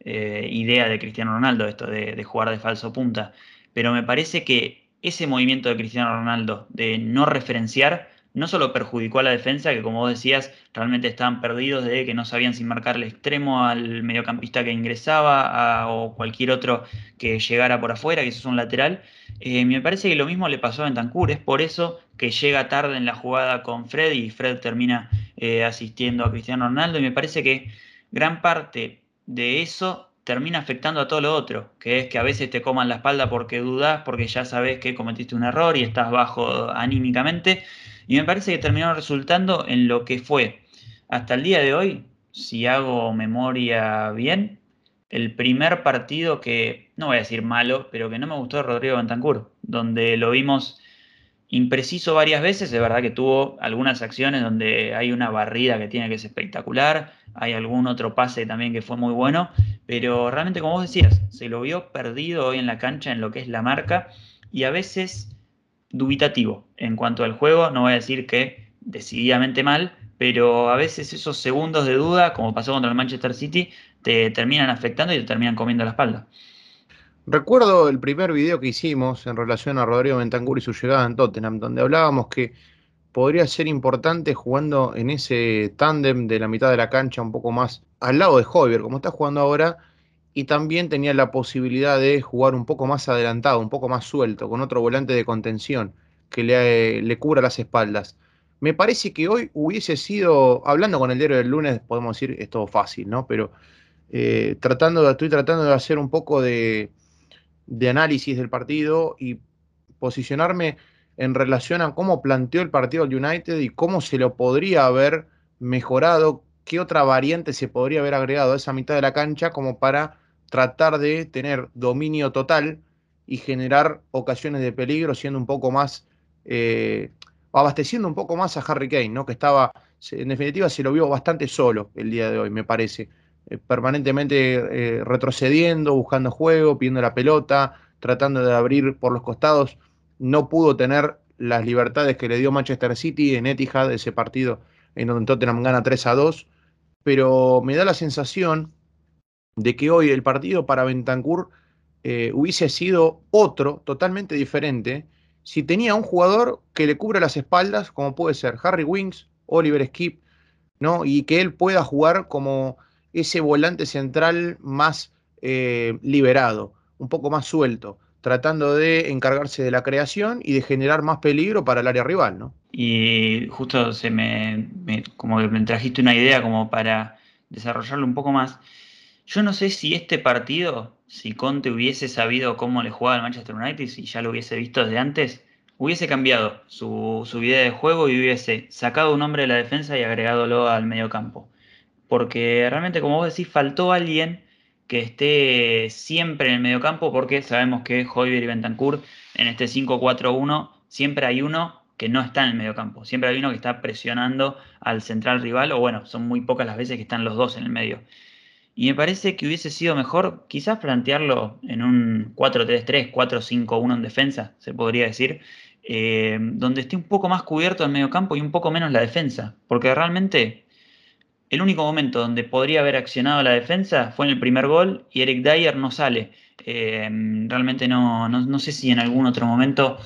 [SPEAKER 2] eh, idea de Cristiano Ronaldo esto de, de jugar de falso punta. Pero me parece que ese movimiento de Cristiano Ronaldo de no referenciar no solo perjudicó a la defensa, que como vos decías, realmente estaban perdidos de que no sabían si marcar el extremo al mediocampista que ingresaba o cualquier otro que llegara por afuera, que eso es un lateral. Eh, me parece que lo mismo le pasó a Bentancur, es por eso que llega tarde en la jugada con Fred y Fred termina eh, asistiendo a Cristiano Ronaldo y me parece que gran parte de eso termina afectando a todo lo otro, que es que a veces te coman la espalda porque dudas, porque ya sabes que cometiste un error y estás bajo anímicamente. Y me parece que terminó resultando en lo que fue. Hasta el día de hoy, si hago memoria bien, el primer partido que, no voy a decir malo, pero que no me gustó de Rodrigo Bentancur, donde lo vimos impreciso varias veces, es verdad que tuvo algunas acciones donde hay una barrida que tiene que ser espectacular, hay algún otro pase también que fue muy bueno, pero realmente como vos decías, se lo vio perdido hoy en la cancha en lo que es la marca y a veces dubitativo en cuanto al juego, no voy a decir que decididamente mal, pero a veces esos segundos de duda, como pasó contra el Manchester City, te terminan afectando y te terminan comiendo la espalda.
[SPEAKER 1] Recuerdo el primer video que hicimos en relación a Rodrigo Bentancur y su llegada en Tottenham, donde hablábamos que podría ser importante jugando en ese tándem de la mitad de la cancha un poco más al lado de Hoyer, como está jugando ahora, y también tenía la posibilidad de jugar un poco más adelantado, un poco más suelto, con otro volante de contención que le, le cubra las espaldas. Me parece que hoy hubiese sido, hablando con el diario del lunes, podemos decir, es todo fácil, ¿no? Pero eh, tratando, estoy tratando de hacer un poco de, de análisis del partido y posicionarme en relación a cómo planteó el partido el United y cómo se lo podría haber mejorado, qué otra variante se podría haber agregado a esa mitad de la cancha como para tratar de tener dominio total y generar ocasiones de peligro, siendo un poco más, eh, abasteciendo un poco más a Harry Kane, ¿no? que estaba, en definitiva, se lo vio bastante solo el día de hoy, me parece. Eh, permanentemente eh, retrocediendo, buscando juego, pidiendo la pelota, tratando de abrir por los costados. No pudo tener las libertades que le dio Manchester City en Etihad, ese partido en donde Tottenham gana 3 a 2, pero me da la sensación de que hoy el partido para Bentancur eh, hubiese sido otro, totalmente diferente, si tenía un jugador que le cubra las espaldas, como puede ser Harry Wings, Oliver Skip, ¿no? y que él pueda jugar como ese volante central más eh, liberado, un poco más suelto, tratando de encargarse de la creación y de generar más peligro para el área rival, ¿no?
[SPEAKER 2] Y justo se me, como que me trajiste una idea como para desarrollarlo un poco más. Yo no sé si este partido, si Conte hubiese sabido cómo le jugaba al Manchester United, si ya lo hubiese visto desde antes, hubiese cambiado su, su idea de juego y hubiese sacado un hombre de la defensa y agregadolo al medio campo porque realmente, como vos decís, faltó alguien que esté siempre en el mediocampo, porque sabemos que Hoyer y Bentancur en este 5-4-1 siempre hay uno que no está en el mediocampo, siempre hay uno que está presionando al central rival, o bueno, son muy pocas las veces que están los dos en el medio. Y me parece que hubiese sido mejor quizás plantearlo en un 4-3-3, 4-5-1 en defensa, se podría decir, eh, donde esté un poco más cubierto el mediocampo y un poco menos la defensa, porque realmente el único momento donde podría haber accionado la defensa fue en el primer gol y Eric Dyer no sale. Eh, realmente no, no, sé si en algún otro momento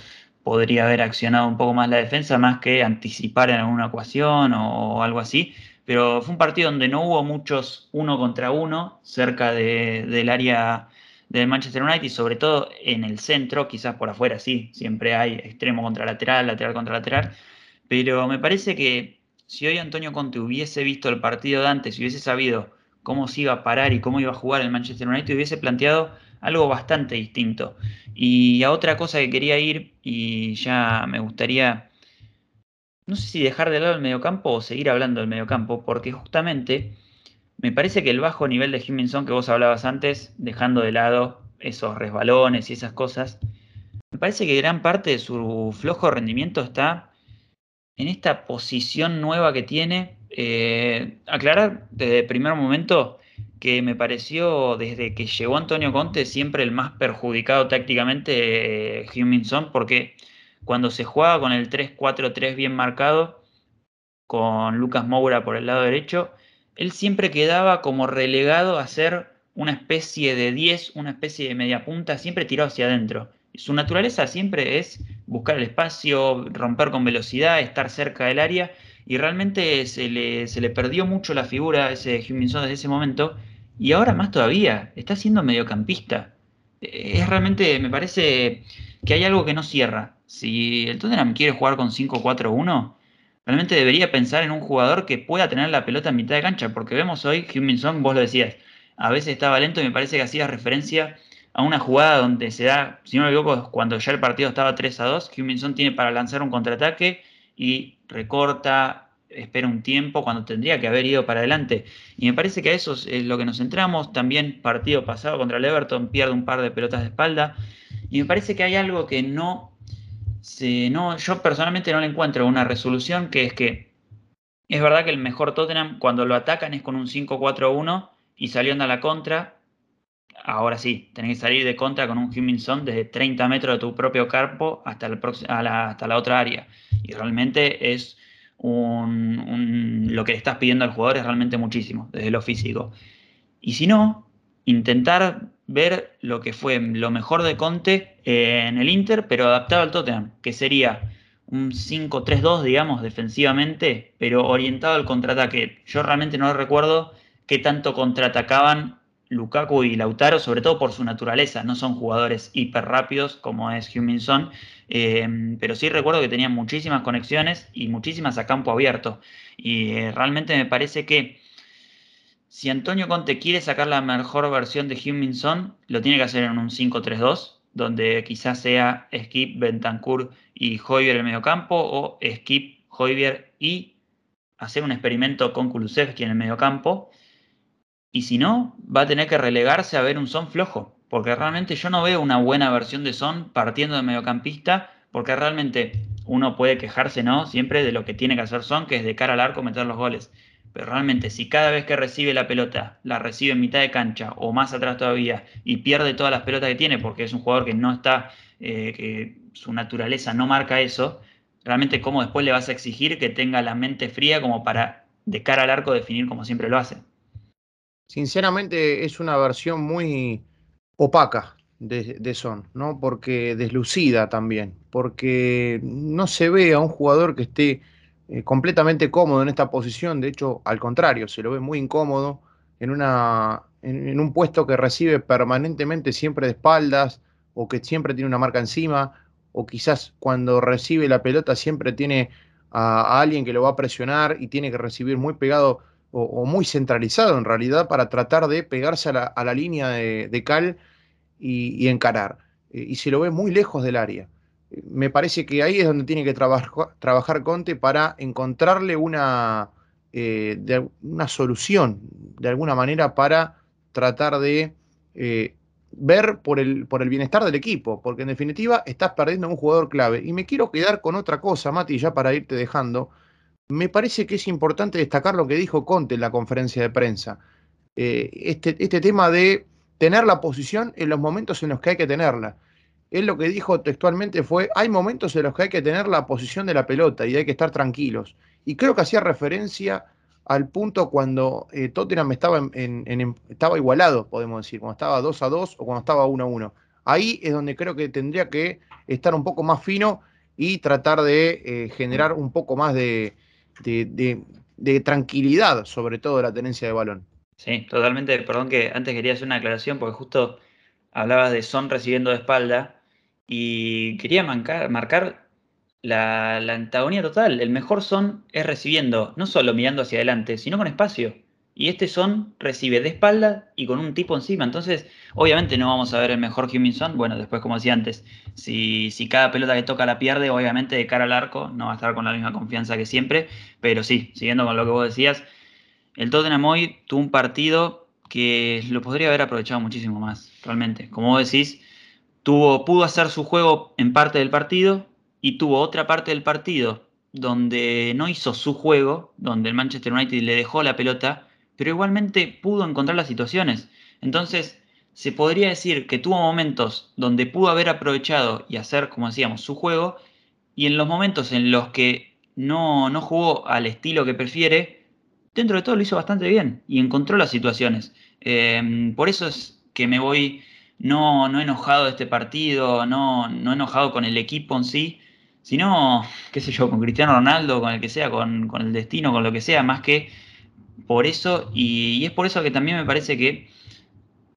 [SPEAKER 2] podría haber accionado un poco más la defensa, más que anticipar en alguna ecuación o, algo así. Pero fue un partido donde no hubo muchos uno contra uno cerca del área del Manchester United, sobre todo en el centro, quizás por afuera sí, siempre hay extremo contra lateral, lateral contra lateral, pero me parece que si hoy Antonio Conte hubiese visto el partido de antes, y hubiese sabido cómo se iba a parar y cómo iba a jugar el Manchester United, hubiese planteado algo bastante distinto. Y a otra cosa que quería ir, y ya me gustaría, no sé si dejar de lado el mediocampo o seguir hablando del mediocampo, porque justamente me parece que el bajo nivel de Jiminson que vos hablabas antes, dejando de lado esos resbalones y esas cosas, me parece que gran parte de su flojo rendimiento está en esta posición nueva que tiene. Eh, aclarar desde el primer momento que me pareció desde que llegó Antonio Conte siempre el más perjudicado tácticamente eh, porque cuando se jugaba con el 3-4-3 bien marcado, con Lucas Moura por el lado derecho, él siempre quedaba como relegado a ser una especie de 10, una especie de media punta, siempre tirado hacia adentro. Su naturaleza siempre es buscar el espacio, romper con velocidad, estar cerca del área y realmente se le, se le perdió mucho la figura a ese Huminson desde ese momento y ahora más todavía, está siendo mediocampista. Es realmente, me parece que hay algo que no cierra. Si el Tottenham quiere jugar con 5-4-1, realmente debería pensar en un jugador que pueda tener la pelota en mitad de cancha, porque vemos hoy, Huminson, vos lo decías, a veces estaba lento y me parece que hacía referencia a una jugada donde se da, si no me equivoco, cuando ya el partido estaba 3 a 2, Huminson tiene para lanzar un contraataque y recorta, espera un tiempo cuando tendría que haber ido para adelante. Y me parece que a eso es lo que nos centramos. También partido pasado contra el Everton pierde un par de pelotas de espalda. Y me parece que hay algo que no, No, yo personalmente no le encuentro una resolución que es que es verdad que el mejor Tottenham cuando lo atacan es con un 5-4-1 y saliendo a la contra. Ahora sí, tenés que salir de contra con un Huminson desde 30 metros de tu propio campo hasta, la, hasta la otra área. Y realmente es un, lo que le estás pidiendo al jugador es realmente muchísimo, desde lo físico. Y si no, intentar ver lo que fue lo mejor de Conte en el Inter, pero adaptado al Tottenham, que sería un 5-3-2, digamos, defensivamente, pero orientado al contraataque. Yo realmente no recuerdo qué tanto contraatacaban Lukaku y Lautaro, sobre todo por su naturaleza. No son jugadores hiper rápidos como es Huminson, eh, pero sí recuerdo que tenían muchísimas conexiones y muchísimas a campo abierto. Y eh, realmente me parece que si Antonio Conte quiere sacar la mejor versión de Huminson, lo tiene que hacer en un 5-3-2, donde quizás sea Skip, Bentancur y Hoybier en el mediocampo, o Skip, Hoybier y hacer un experimento con Kulusevski en el mediocampo. Y si no, va a tener que relegarse a ver un Son flojo, porque realmente yo no veo una buena versión de Son partiendo de mediocampista, porque realmente uno puede quejarse, ¿no? Siempre de lo que tiene que hacer Son, que es de cara al arco meter los goles. Pero realmente, si cada vez que recibe la pelota, la recibe en mitad de cancha o más atrás todavía y pierde todas las pelotas que tiene, porque es un jugador que no está, eh, que su naturaleza no marca eso, realmente, ¿cómo después le vas a exigir que tenga la mente fría como para, de cara al arco, definir como siempre lo hace?
[SPEAKER 1] Sinceramente, es una versión muy opaca de, de, Son, ¿no? Porque deslucida también, porque no se ve a un jugador que esté eh, completamente cómodo en esta posición, de hecho, al contrario, se lo ve muy incómodo en, una, en, un puesto que recibe permanentemente siempre de espaldas o que siempre tiene una marca encima o quizás cuando recibe la pelota siempre tiene a, alguien que lo va a presionar y tiene que recibir muy pegado o, muy centralizado en realidad para tratar de pegarse a la, línea de, cal y, encarar. Eh, y se lo ve muy lejos del área me parece que ahí es donde tiene que trabajar Conte para encontrarle una, eh, una solución, de alguna manera, para tratar de eh, ver por el, por el bienestar del equipo, porque en definitiva estás perdiendo un jugador clave. Y me quiero quedar con otra cosa, Mati, ya para irte dejando. Me parece que es importante destacar lo que dijo Conte en la conferencia de prensa. Eh, este, este tema de tener la posición en los momentos en los que hay que tenerla él lo que dijo textualmente fue, hay momentos en los que hay que tener la posición de la pelota y hay que estar tranquilos. Y creo que hacía referencia al punto cuando eh, Tottenham estaba, igualado, podemos decir, cuando estaba 2 a 2 o cuando estaba 1 a 1. Ahí es donde creo que tendría que estar un poco más fino y tratar de eh, generar un poco más de, de, tranquilidad, sobre todo la tenencia de balón.
[SPEAKER 2] Sí, totalmente. Perdón que antes quería hacer una aclaración porque justo hablabas de Son recibiendo de espalda y quería marcar, la, antagonía total. El mejor son es recibiendo, no solo mirando hacia adelante, sino con espacio. Y este son recibe de espalda y con un tipo encima. Entonces, obviamente no vamos a ver el mejor Human Son. Bueno, después, como decía antes, si, si cada pelota que toca la pierde, obviamente de cara al arco, no va a estar con la misma confianza que siempre. Pero sí, siguiendo con lo que vos decías, el Tottenham hoy tuvo un partido que lo podría haber aprovechado muchísimo más, realmente. Como vos decís, pudo hacer su juego en parte del partido y tuvo otra parte del partido donde no hizo su juego, donde el Manchester United le dejó la pelota, pero igualmente pudo encontrar las situaciones. Entonces, se podría decir que tuvo momentos donde pudo haber aprovechado y hacer, como decíamos, su juego, y en los momentos en los que no, no jugó al estilo que prefiere, dentro de todo lo hizo bastante bien y encontró las situaciones. Eh, por eso es que me voy no, no enojado de este partido, no, no enojado con el equipo en sí, sino, qué sé yo, con Cristiano Ronaldo, con el que sea, con, el destino, con lo que sea, más que por eso, y, es por eso que también me parece que,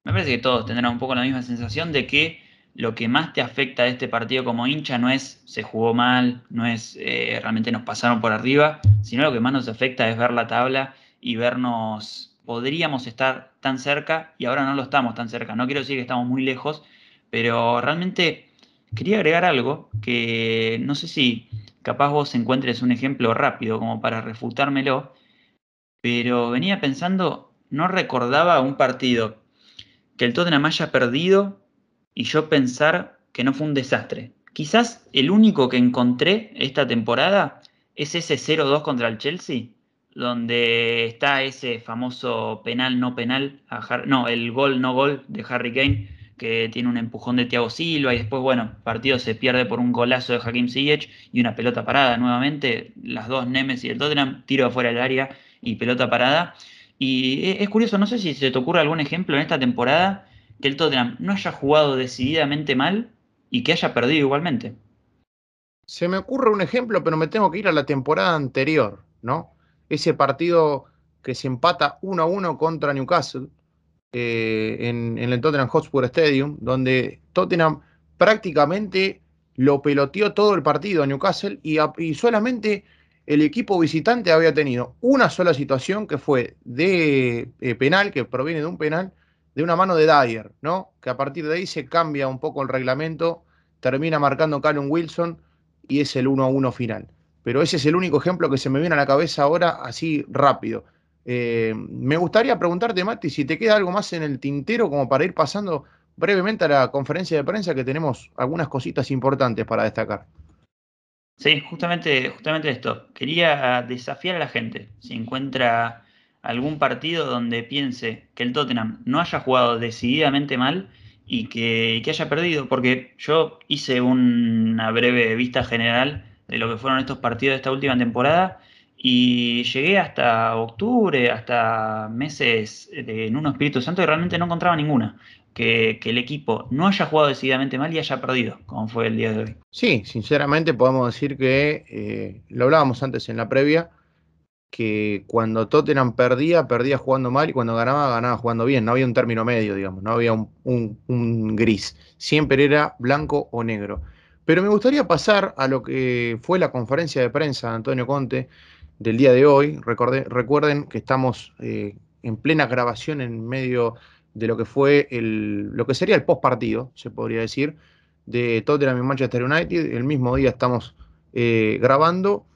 [SPEAKER 2] me parece que todos tendrán un poco la misma sensación de que lo que más te afecta de este partido como hincha no es se jugó mal, no es eh, realmente nos pasaron por arriba, sino lo que más nos afecta es ver la tabla y vernos podríamos estar tan cerca y ahora no lo estamos tan cerca. No quiero decir que estamos muy lejos, pero realmente quería agregar algo que no sé si capaz vos encuentres un ejemplo rápido como para refutármelo, pero venía pensando, no recordaba un partido que el Tottenham haya perdido y yo pensar que no fue un desastre, quizás el único que encontré esta temporada es ese 0-2 contra el Chelsea, donde está ese famoso penal no penal, no, el gol no gol de Harry Kane, que tiene un empujón de Thiago Silva y después, bueno, partido se pierde por un golazo de Hakim Ziyech y una pelota parada nuevamente, las dos Nemes y el Tottenham, tiro afuera del área y pelota parada. Y es curioso, no sé si se te ocurre algún ejemplo en esta temporada que el Tottenham no haya jugado decididamente mal y que haya perdido igualmente.
[SPEAKER 1] Se me ocurre un ejemplo, pero me tengo que ir a la temporada anterior, ¿no? Ese partido que se empata 1 a 1 contra Newcastle eh, en, el Tottenham Hotspur Stadium, donde Tottenham prácticamente lo peloteó todo el partido a Newcastle y, solamente el equipo visitante había tenido una sola situación que fue de eh, penal, que proviene de un penal, de una mano de Dyer, ¿no? Que a partir de ahí se cambia un poco el reglamento, termina marcando Callum Wilson y es el 1 a 1 final. Pero ese es el único ejemplo que se me viene a la cabeza ahora así rápido. Eh, me gustaría preguntarte, Mati, si te queda algo más en el tintero como para ir pasando brevemente a la conferencia de prensa que tenemos algunas cositas importantes para destacar.
[SPEAKER 2] Sí, justamente, justamente esto. Quería desafiar a la gente. Si encuentra algún partido donde piense que el Tottenham no haya jugado decididamente mal y que, haya perdido, porque yo hice una breve vista general de lo que fueron estos partidos de esta última temporada y llegué hasta octubre, hasta meses en un Espíritu Santo y realmente no encontraba ninguna. Que, el equipo no haya jugado decididamente mal y haya perdido, como fue el día de hoy.
[SPEAKER 1] Sí, sinceramente podemos decir que, eh, lo hablábamos antes en la previa, que cuando Tottenham perdía, perdía jugando mal y cuando ganaba, ganaba jugando bien. No había un término medio, digamos, no había un, gris. Siempre era blanco o negro. Pero me gustaría pasar a lo que fue la conferencia de prensa de Antonio Conte del día de hoy. recuerden que estamos eh, en plena grabación en medio de lo que fue el, lo que sería el post partido, se podría decir, de Tottenham y Manchester United. El mismo día estamos eh, grabando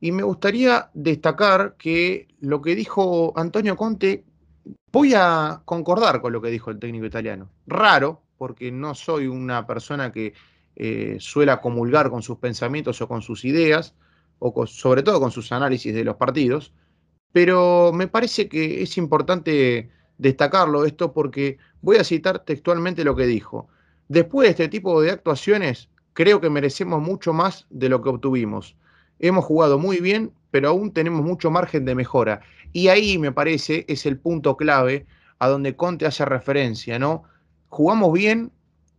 [SPEAKER 1] y me gustaría destacar que lo que dijo Antonio Conte, voy a concordar con lo que dijo el técnico italiano. Raro, porque no soy una persona que eh, suela comulgar con sus pensamientos o con sus ideas, o sobre todo con sus análisis de los partidos, pero me parece que es importante destacarlo esto porque voy a citar textualmente lo que dijo. Después de este tipo de actuaciones, creo que merecemos mucho más de lo que obtuvimos. Hemos jugado muy bien, pero aún tenemos mucho margen de mejora. Y ahí me parece es el punto clave a donde Conte hace referencia, ¿no? Jugamos bien,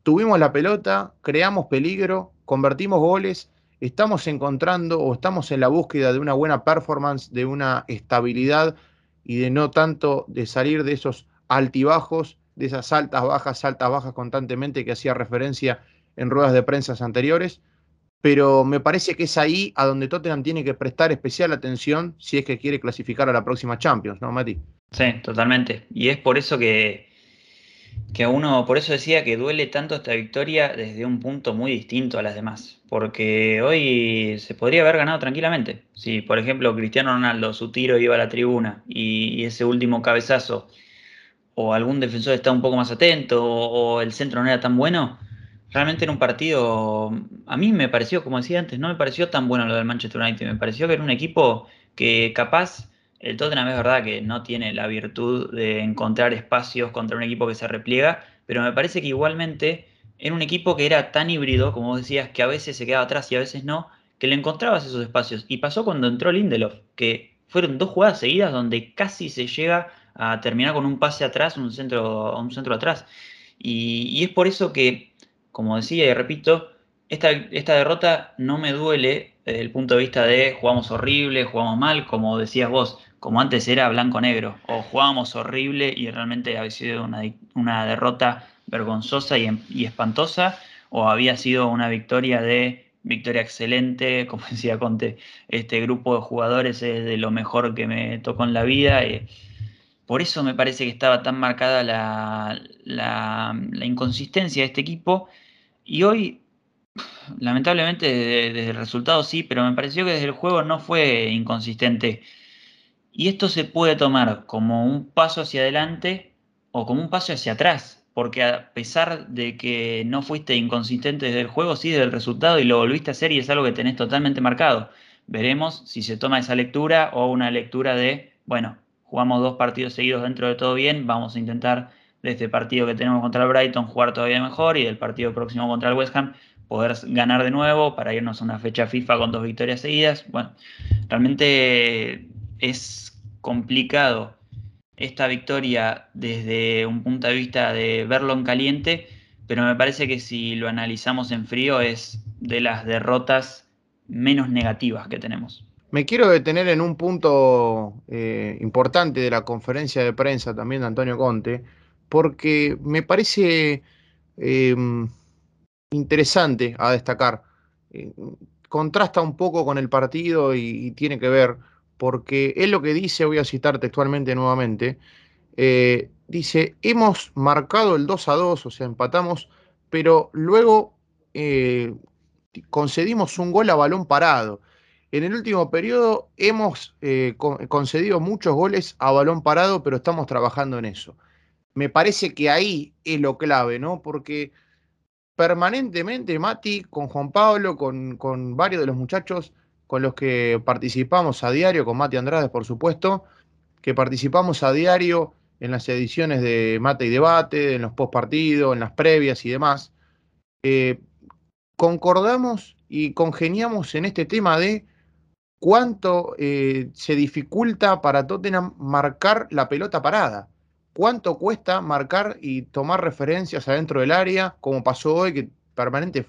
[SPEAKER 1] tuvimos la pelota, creamos peligro, convertimos goles, estamos encontrando o estamos en la búsqueda de una buena performance, de una estabilidad y de no tanto de salir de esos altibajos, de esas altas, bajas, altas, bajas constantemente que hacía referencia en ruedas de prensa anteriores pero me parece que es ahí a donde Tottenham tiene que prestar especial atención si es que quiere clasificar a la próxima Champions, ¿no, Mati?
[SPEAKER 2] Sí, totalmente. Y es por eso que, que uno, por eso decía que duele tanto esta victoria desde un punto muy distinto a las demás. Porque hoy se podría haber ganado tranquilamente. Si, por ejemplo, Cristiano Ronaldo, su tiro iba a la tribuna y, ese último cabezazo, o algún defensor está un poco más atento, o el centro no era tan bueno, realmente en un partido, a mí me pareció, como decía antes, no me pareció tan bueno lo del Manchester United, me pareció que era un equipo que capaz, el Tottenham es verdad que no tiene la virtud de encontrar espacios contra un equipo que se repliega, pero me parece que igualmente era un equipo que era tan híbrido, como vos decías, que a veces se quedaba atrás y a veces no, que le encontrabas esos espacios. Y pasó cuando entró Lindelof, que fueron dos jugadas seguidas donde casi se llega a terminar con un pase atrás, un centro, un centro atrás. y es por eso que como decía y repito, esta, esta derrota no me duele desde el punto de vista de jugamos horrible, jugamos mal, como decías vos, como antes era blanco-negro, o jugábamos horrible y realmente había sido una, derrota vergonzosa y, y, espantosa, o había sido una victoria de victoria excelente, como decía Conte, este grupo de jugadores es de lo mejor que me tocó en la vida. Eh, por eso me parece que estaba tan marcada la, la, la inconsistencia de este equipo y hoy, lamentablemente, desde el resultado sí, pero me pareció que desde el juego no fue inconsistente. Y esto se puede tomar como un paso hacia adelante o como un paso hacia atrás. porque a pesar de que no fuiste inconsistente desde el juego, sí desde el resultado y lo volviste a hacer y es algo que tenés totalmente marcado. Veremos si se toma esa lectura o una lectura de, bueno, jugamos dos partidos seguidos dentro de todo bien, vamos a intentar de este partido que tenemos contra el Brighton jugar todavía mejor y del partido próximo contra el West Ham poder ganar de nuevo para irnos a una fecha FIFA con dos victorias seguidas. Bueno, realmente es complicado esta victoria desde un punto de vista de verlo en caliente, pero me parece que si lo analizamos en frío es de las derrotas menos negativas que tenemos.
[SPEAKER 1] Me quiero detener en un punto eh, importante de la conferencia de prensa también de Antonio Conte, porque me parece em, interesante a destacar. Eh, contrasta un poco con el partido y, tiene que ver, porque él lo que dice, voy a citar textualmente nuevamente, eh, dice, hemos marcado el 2 a 2, o sea, empatamos, pero luego concedimos un gol a balón parado. En el último periodo hemos eh, concedido muchos goles a balón parado, pero estamos trabajando en eso. Me parece que ahí es lo clave, ¿no? Porque permanentemente Mati, con Juan Pablo, con, con varios de los muchachos con los que participamos a diario, con Mati Andrade, por supuesto, que participamos a diario en las ediciones de Mate y Debate, en los post partidos, en las previas y demás, eh, concordamos y congeniamos en este tema de cuánto eh, se dificulta para Tottenham marcar la pelota parada. ¿Cuánto cuesta marcar y tomar referencias adentro del área, como pasó hoy, que permanente,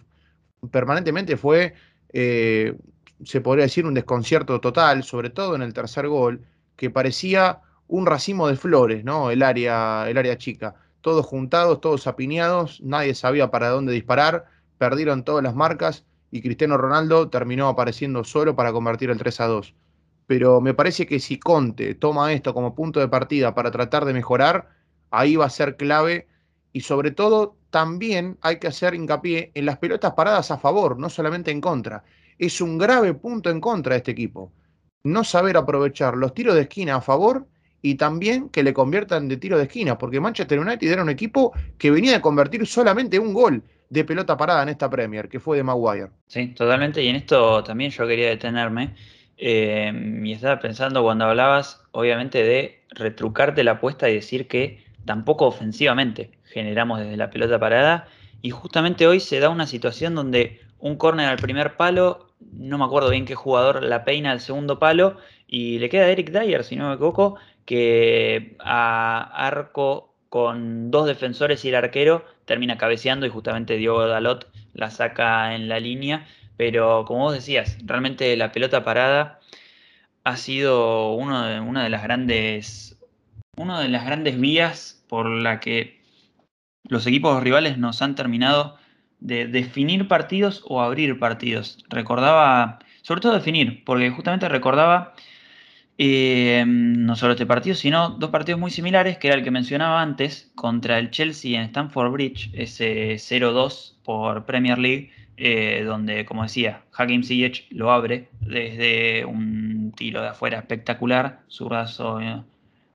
[SPEAKER 1] permanentemente fue, eh, se podría decir, un desconcierto total, sobre todo en el tercer gol, que parecía un racimo de flores, ¿no? El área, el área chica. Todos juntados, todos apiñados, nadie sabía para dónde disparar, perdieron todas las marcas y Cristiano Ronaldo terminó apareciendo solo para convertir el 3 a 2. Pero me parece que si Conte toma esto como punto de partida para tratar de mejorar, ahí va a ser clave y sobre todo también hay que hacer hincapié en las pelotas paradas a favor, no solamente en contra. Es un grave punto en contra de este equipo. No saber aprovechar los tiros de esquina a favor y también que le conviertan de tiro de esquina, porque Manchester United era un equipo que venía de convertir solamente un gol de pelota parada en esta Premier, que fue de Maguire.
[SPEAKER 2] Sí, totalmente. Y en esto también yo quería detenerme. Eh, y estaba pensando cuando hablabas, obviamente, de retrucarte la apuesta y decir que tampoco ofensivamente generamos desde la pelota parada. Y justamente hoy se da una situación donde un córner al primer palo, no me acuerdo bien qué jugador la peina al segundo palo, y le queda a Eric Dyer, si no me equivoco, que a arco con dos defensores y el arquero termina cabeceando y justamente Diogo Dalot la saca en la línea. Pero como vos decías, realmente la pelota parada ha sido una de las grandes. Una de las grandes vías por la que los equipos rivales nos han terminado de definir partidos o abrir partidos. Recordaba, sobre todo definir, porque justamente recordaba eh, no solo este partido, sino dos partidos muy similares, que era el que mencionaba antes, contra el Chelsea en Stamford Bridge, ese 0-2 por Premier League, eh, donde, como decía, Hakim Ziyech lo abre desde un tiro de afuera espectacular, su brazo eh,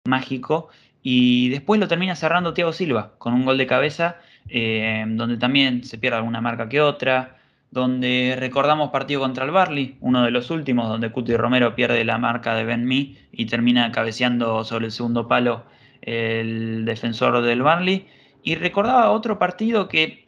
[SPEAKER 2] mágico, y después lo termina cerrando Thiago Silva con un gol de cabeza, donde también se pierde alguna marca que otra donde recordamos partido contra el Barley, uno de los últimos, donde Cuti Romero pierde la marca de Ben Mee y termina cabeceando sobre el segundo palo el defensor del Barley. Y recordaba otro partido que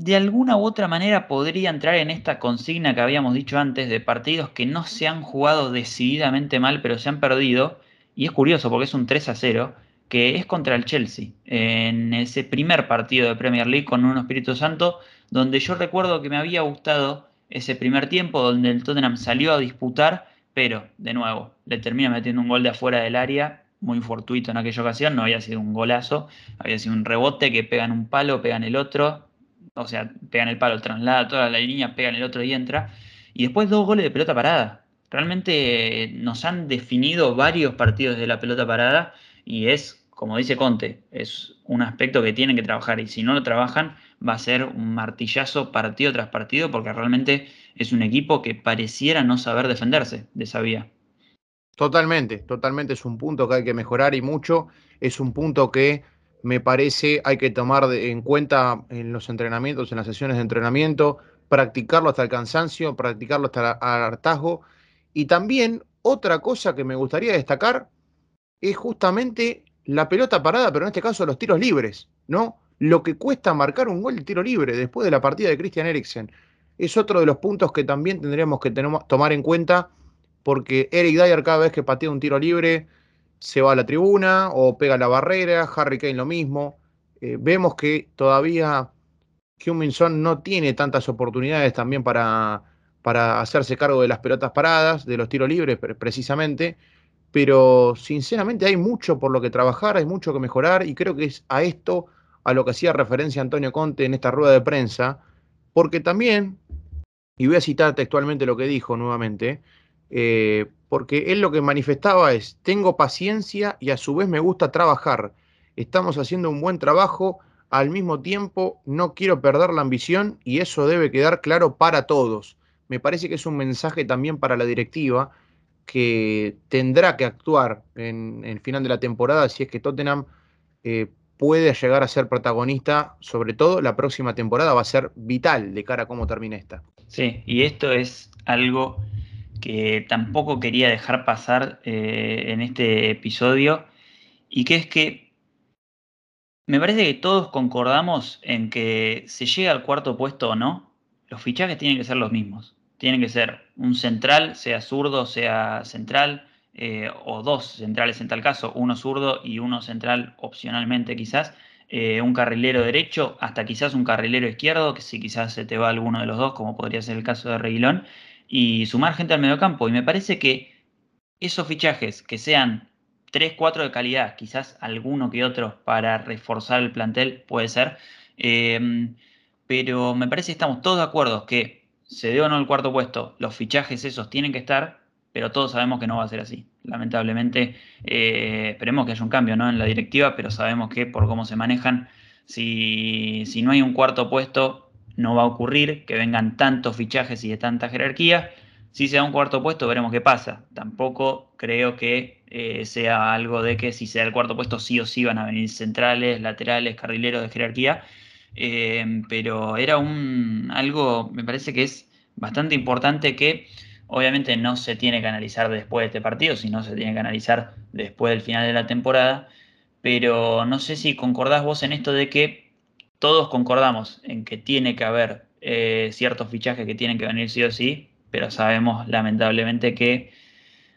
[SPEAKER 2] de alguna u otra manera podría entrar en esta consigna que habíamos dicho antes de partidos que no se han jugado decididamente mal, pero se han perdido. Y es curioso porque es un 3 a 0 que es contra el Chelsea, en ese primer partido de Premier League con un Espíritu Santo, donde yo recuerdo que me había gustado ese primer tiempo, donde el Tottenham salió a disputar, pero de nuevo, le termina metiendo un gol de afuera del área, muy fortuito en aquella ocasión, no había sido un golazo, había sido un rebote que pegan un palo, pegan el otro, o sea, pegan el palo, traslada toda la línea, pegan el otro y entra, y después dos goles de pelota parada. Realmente nos han definido varios partidos de la pelota parada y es como dice Conte, es un aspecto que tienen que trabajar y si no lo trabajan va a ser un martillazo partido tras partido porque realmente es un equipo que pareciera no saber defenderse de esa vía.
[SPEAKER 1] Totalmente, totalmente es un punto que hay que mejorar y mucho. Es un punto que me parece hay que tomar en cuenta en los entrenamientos, en las sesiones de entrenamiento, practicarlo hasta el cansancio, practicarlo hasta el hartazgo. Y también otra cosa que me gustaría destacar es justamente la pelota parada, pero en este caso los tiros libres, ¿no? Lo que cuesta marcar un gol de tiro libre después de la partida de Christian Eriksen. Es otro de los puntos que también tendríamos que tomar en cuenta, porque Eric Dyer cada vez que patea un tiro libre se va a la tribuna o pega la barrera, Harry Kane lo mismo. Eh, vemos que todavía Huminson no tiene tantas oportunidades también para, para hacerse cargo de las pelotas paradas, de los tiros libres precisamente, pero sinceramente hay mucho por lo que trabajar, hay mucho que mejorar y creo que es a esto a lo que hacía referencia Antonio Conte en esta rueda de prensa, porque también, y voy a citar textualmente lo que dijo nuevamente, eh, porque él lo que manifestaba es, tengo paciencia y a su vez me gusta trabajar, estamos haciendo un buen trabajo, al mismo tiempo no quiero perder la ambición y eso debe quedar claro para todos. Me parece que es un mensaje también para la directiva que tendrá que actuar en, el final de la temporada si es que Tottenham eh, puede llegar a ser protagonista, sobre todo la próxima temporada va a ser vital de cara a cómo termine esta.
[SPEAKER 2] Sí, y esto es algo que tampoco quería dejar pasar eh, en este episodio, y que es que me parece que todos concordamos en que se llega al cuarto puesto o no, los fichajes tienen que ser los mismos. Tiene que ser un central, sea zurdo, sea central, eh, o dos centrales en tal caso, uno zurdo y uno central opcionalmente quizás, eh, un carrilero derecho, hasta quizás un carrilero izquierdo, que si quizás se te va alguno de los dos, como podría ser el caso de Reguilón, y sumar gente al mediocampo. Y me parece que esos fichajes que sean 3, 4 de calidad, quizás alguno que otro para reforzar el plantel puede ser, eh, pero me parece que estamos todos de acuerdo que se dé o no el cuarto puesto, los fichajes esos tienen que estar, pero todos sabemos que no va a ser así. Lamentablemente, eh, esperemos que haya un cambio ¿no? en la directiva, pero sabemos que por cómo se manejan, si, si no hay un cuarto puesto, no va a ocurrir que vengan tantos fichajes y de tanta jerarquía. Si se da un cuarto puesto, veremos qué pasa. Tampoco creo que eh, sea algo de que si se da el cuarto puesto, sí o sí van a venir centrales, laterales, carrileros de jerarquía. Eh, pero era un algo, me parece que es bastante importante que obviamente no se tiene que analizar después de este partido, sino se tiene que analizar después del final de la temporada, pero no sé si concordás vos en esto de que todos concordamos en que tiene que haber eh, ciertos fichajes que tienen que venir sí o sí, pero sabemos lamentablemente que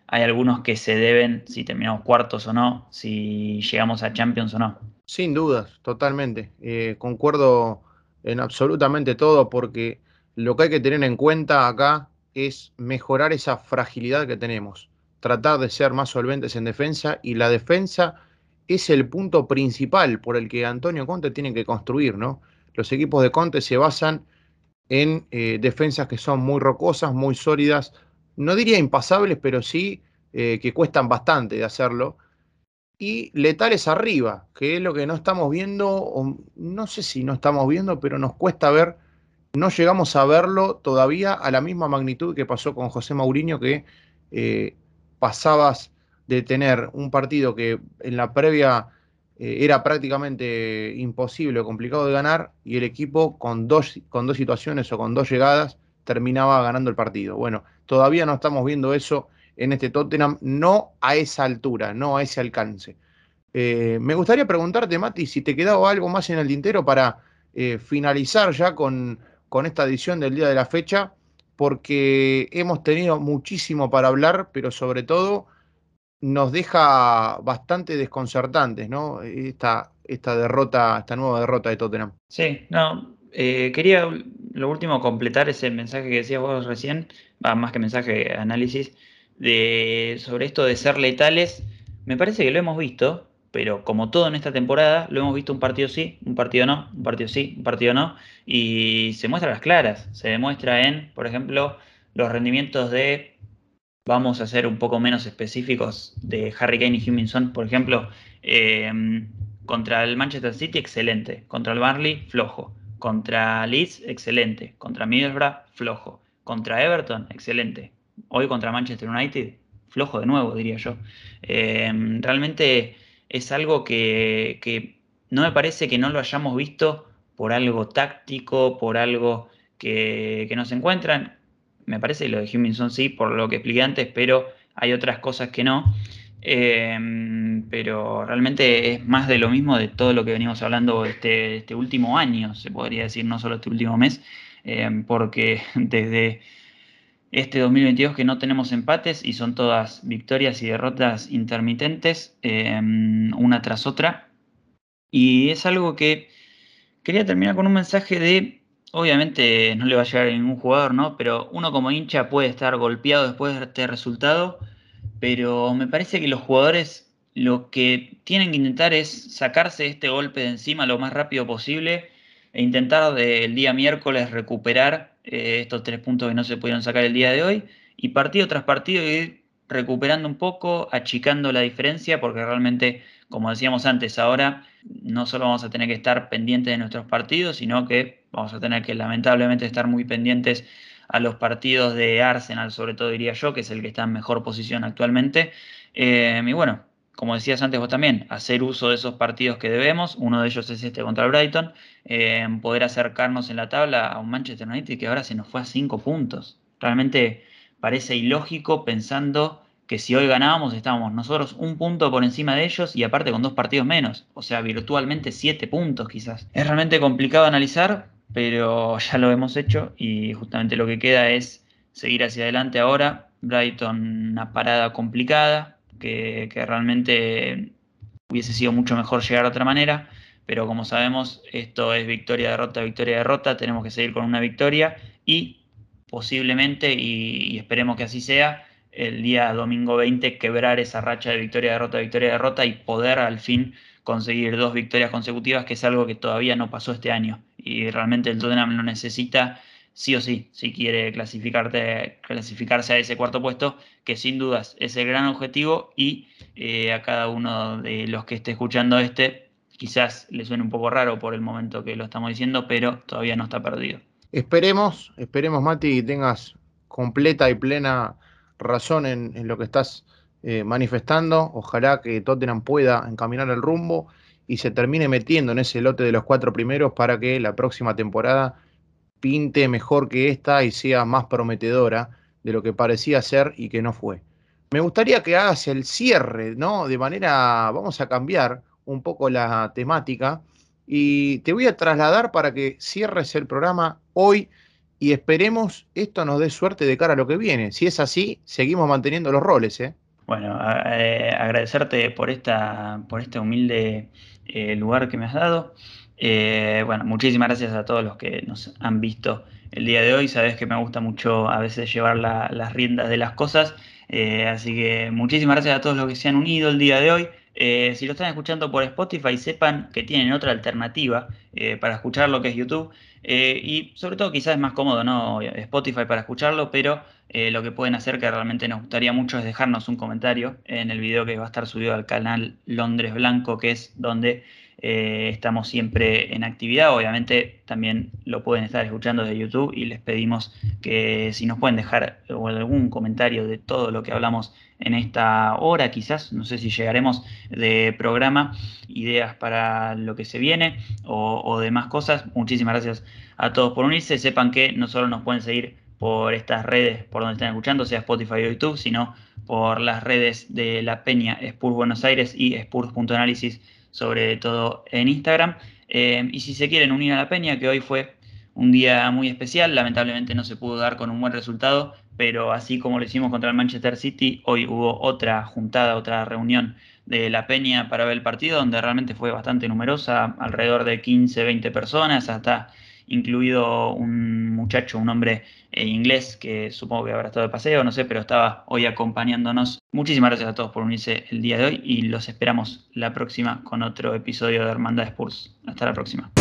[SPEAKER 2] hay algunos que se deben si terminamos cuartos o no, si llegamos a Champions o no.
[SPEAKER 1] Sin dudas, totalmente. Eh, concuerdo en absolutamente todo porque lo que hay que tener en cuenta acá es mejorar esa fragilidad que tenemos, tratar de ser más solventes en defensa y la defensa es el punto principal por el que Antonio Conte tiene que construir, ¿no? Los equipos de Conte se basan en eh, defensas que son muy rocosas, muy sólidas, no diría impasables, pero sí eh, que cuestan bastante de hacerlo y letales arriba, que es lo que no estamos viendo, no sé si no estamos viendo, pero nos cuesta ver, no llegamos a verlo todavía a la misma magnitud que pasó con José Mourinho, que eh, pasabas de tener un partido que en la previa eh, era prácticamente imposible o complicado de ganar, y el equipo con dos, con dos situaciones o con dos llegadas terminaba ganando el partido. Bueno, todavía no estamos viendo eso en este Tottenham, no a esa altura, no a ese alcance. Eh, me gustaría preguntarte, Mati, si te quedaba algo más en el tintero para eh, finalizar ya con, con esta edición del día de la fecha, porque hemos tenido muchísimo para hablar, pero sobre todo nos deja bastante desconcertantes, ¿no? Esta, esta derrota, esta nueva derrota de Tottenham.
[SPEAKER 2] Sí, no, eh, quería lo último completar ese mensaje que decías vos recién, más que mensaje, análisis, de, sobre esto de ser letales, me parece que lo hemos visto, pero como todo en esta temporada, lo hemos visto un partido sí, un partido no, un partido sí, un partido no, y se muestra las claras, se demuestra en, por ejemplo, los rendimientos de, vamos a ser un poco menos específicos, de Harry Kane y Huminson, por ejemplo, em, contra el Manchester City, excelente, contra el Barley, flojo, contra Leeds, excelente, contra Middlesbrough, flojo, contra Everton, excelente, hoy contra Manchester United, flojo de nuevo, diría yo. Em, realmente es algo que, no me parece que no lo hayamos visto por algo táctico, por algo que, que no se encuentran. Me parece lo de Huminson sí, por lo que expliqué antes, pero hay otras cosas que no. Em, pero realmente es más de lo mismo de todo lo que venimos hablando este, este último año, se podría decir, no solo este último mes, em, porque desde este 2022 que no tenemos empates y son todas victorias y derrotas intermitentes, em, una tras otra. Y es algo que quería terminar con un mensaje de, obviamente no le va a llegar a ningún jugador, ¿no? Pero uno como hincha puede estar golpeado después de este resultado pero me parece que los jugadores lo que tienen que intentar es sacarse este golpe de encima lo más rápido posible e intentar el día miércoles recuperar eh, estos tres puntos que no se pudieron sacar el día de hoy y partido tras partido ir recuperando un poco, achicando la diferencia, porque realmente, como decíamos antes, ahora no solo vamos a tener que estar pendientes de nuestros partidos, sino que vamos a tener que lamentablemente estar muy pendientes a los partidos de Arsenal, sobre todo diría yo, que es el que está en mejor posición actualmente. Eh, y bueno, como decías antes vos también, hacer uso de esos partidos que debemos, uno de ellos es este contra el Brighton, eh, poder acercarnos en la tabla a un Manchester United que ahora se nos fue a cinco puntos. Realmente parece ilógico pensando que si hoy ganábamos estábamos nosotros un punto por encima de ellos y aparte con dos partidos menos, o sea, virtualmente siete puntos quizás. Es realmente complicado analizar, pero ya lo hemos hecho y justamente lo que queda es seguir hacia adelante ahora. Brighton, una parada complicada, que, realmente hubiese sido mucho mejor llegar de otra manera, pero como sabemos, esto es victoria, derrota, victoria, derrota, tenemos que seguir con una victoria y posiblemente, y esperemos que así sea, el día domingo 20 quebrar esa racha de victoria, derrota, victoria, derrota y poder al fin conseguir dos victorias consecutivas, que es algo que todavía no pasó este año. Y realmente el Tottenham lo necesita sí o sí, si quiere clasificarse a ese cuarto puesto, que sin dudas es el gran objetivo y eh, a cada uno de los que esté escuchando este, quizás le suene un poco raro por el momento que lo estamos diciendo, pero todavía no está perdido.
[SPEAKER 1] Esperemos, esperemos Mati, tengas completa y plena razón en lo que estás eh, manifestando. Ojalá que Tottenham pueda encaminar el rumbo y se termine metiendo en ese lote de los cuatro primeros para que la próxima temporada pinte mejor que esta y sea más prometedora de lo que parecía ser y que no fue. Me gustaría que hagas el cierre, ¿no? De manera, vamos a cambiar un poco la temática y te voy a trasladar para que cierres el programa hoy y esperemos esto nos dé suerte de cara a lo que viene. Si es así, seguimos manteniendo los roles, ¿eh?
[SPEAKER 2] Bueno, eh, agradecerte por, esta, por este humilde eh, lugar que me has dado. Eh, bueno, muchísimas gracias a todos los que nos han visto el día de hoy. Sabes que me gusta mucho a veces llevar las riendas de las cosas. así que muchísimas gracias a todos los que se han unido el día de hoy. Si lo están escuchando por Spotify, sepan que tienen otra alternativa para escuchar lo que es YouTube. y sobre todo quizás es más cómodo, ¿no? Spotify para escucharlo, pero eh, lo que pueden hacer, que realmente nos gustaría mucho, es dejarnos un comentario en el video que va a estar subido al canal Londres Blanco, que es donde eh, estamos siempre en actividad. Obviamente también lo pueden estar escuchando de YouTube y les pedimos que si nos pueden dejar algún comentario de todo lo que hablamos en esta hora, quizás, no sé si llegaremos de programa, ideas para lo que se viene o, o demás cosas. Muchísimas gracias a todos por unirse. Sepan que no solo nos pueden seguir por estas redes por donde están escuchando, sea Spotify o YouTube, sino por las redes de La Peña, Spurs Buenos Aires y Spurs.análisis, sobre todo en Instagram. Eh, y si se quieren unir a La Peña, que hoy fue un día muy especial, lamentablemente no se pudo dar con un buen resultado, pero así como lo hicimos contra el Manchester City, hoy hubo otra juntada, otra reunión de La Peña para ver el partido, donde realmente fue bastante numerosa, alrededor de 15, 20 personas, hasta incluido un muchacho, un hombre eh, inglés que supongo que habrá estado de paseo, no sé, pero estaba hoy acompañándonos. Muchísimas gracias a todos por unirse el día de hoy y los esperamos la próxima con otro episodio de Hermandad Spurs. Hasta la próxima.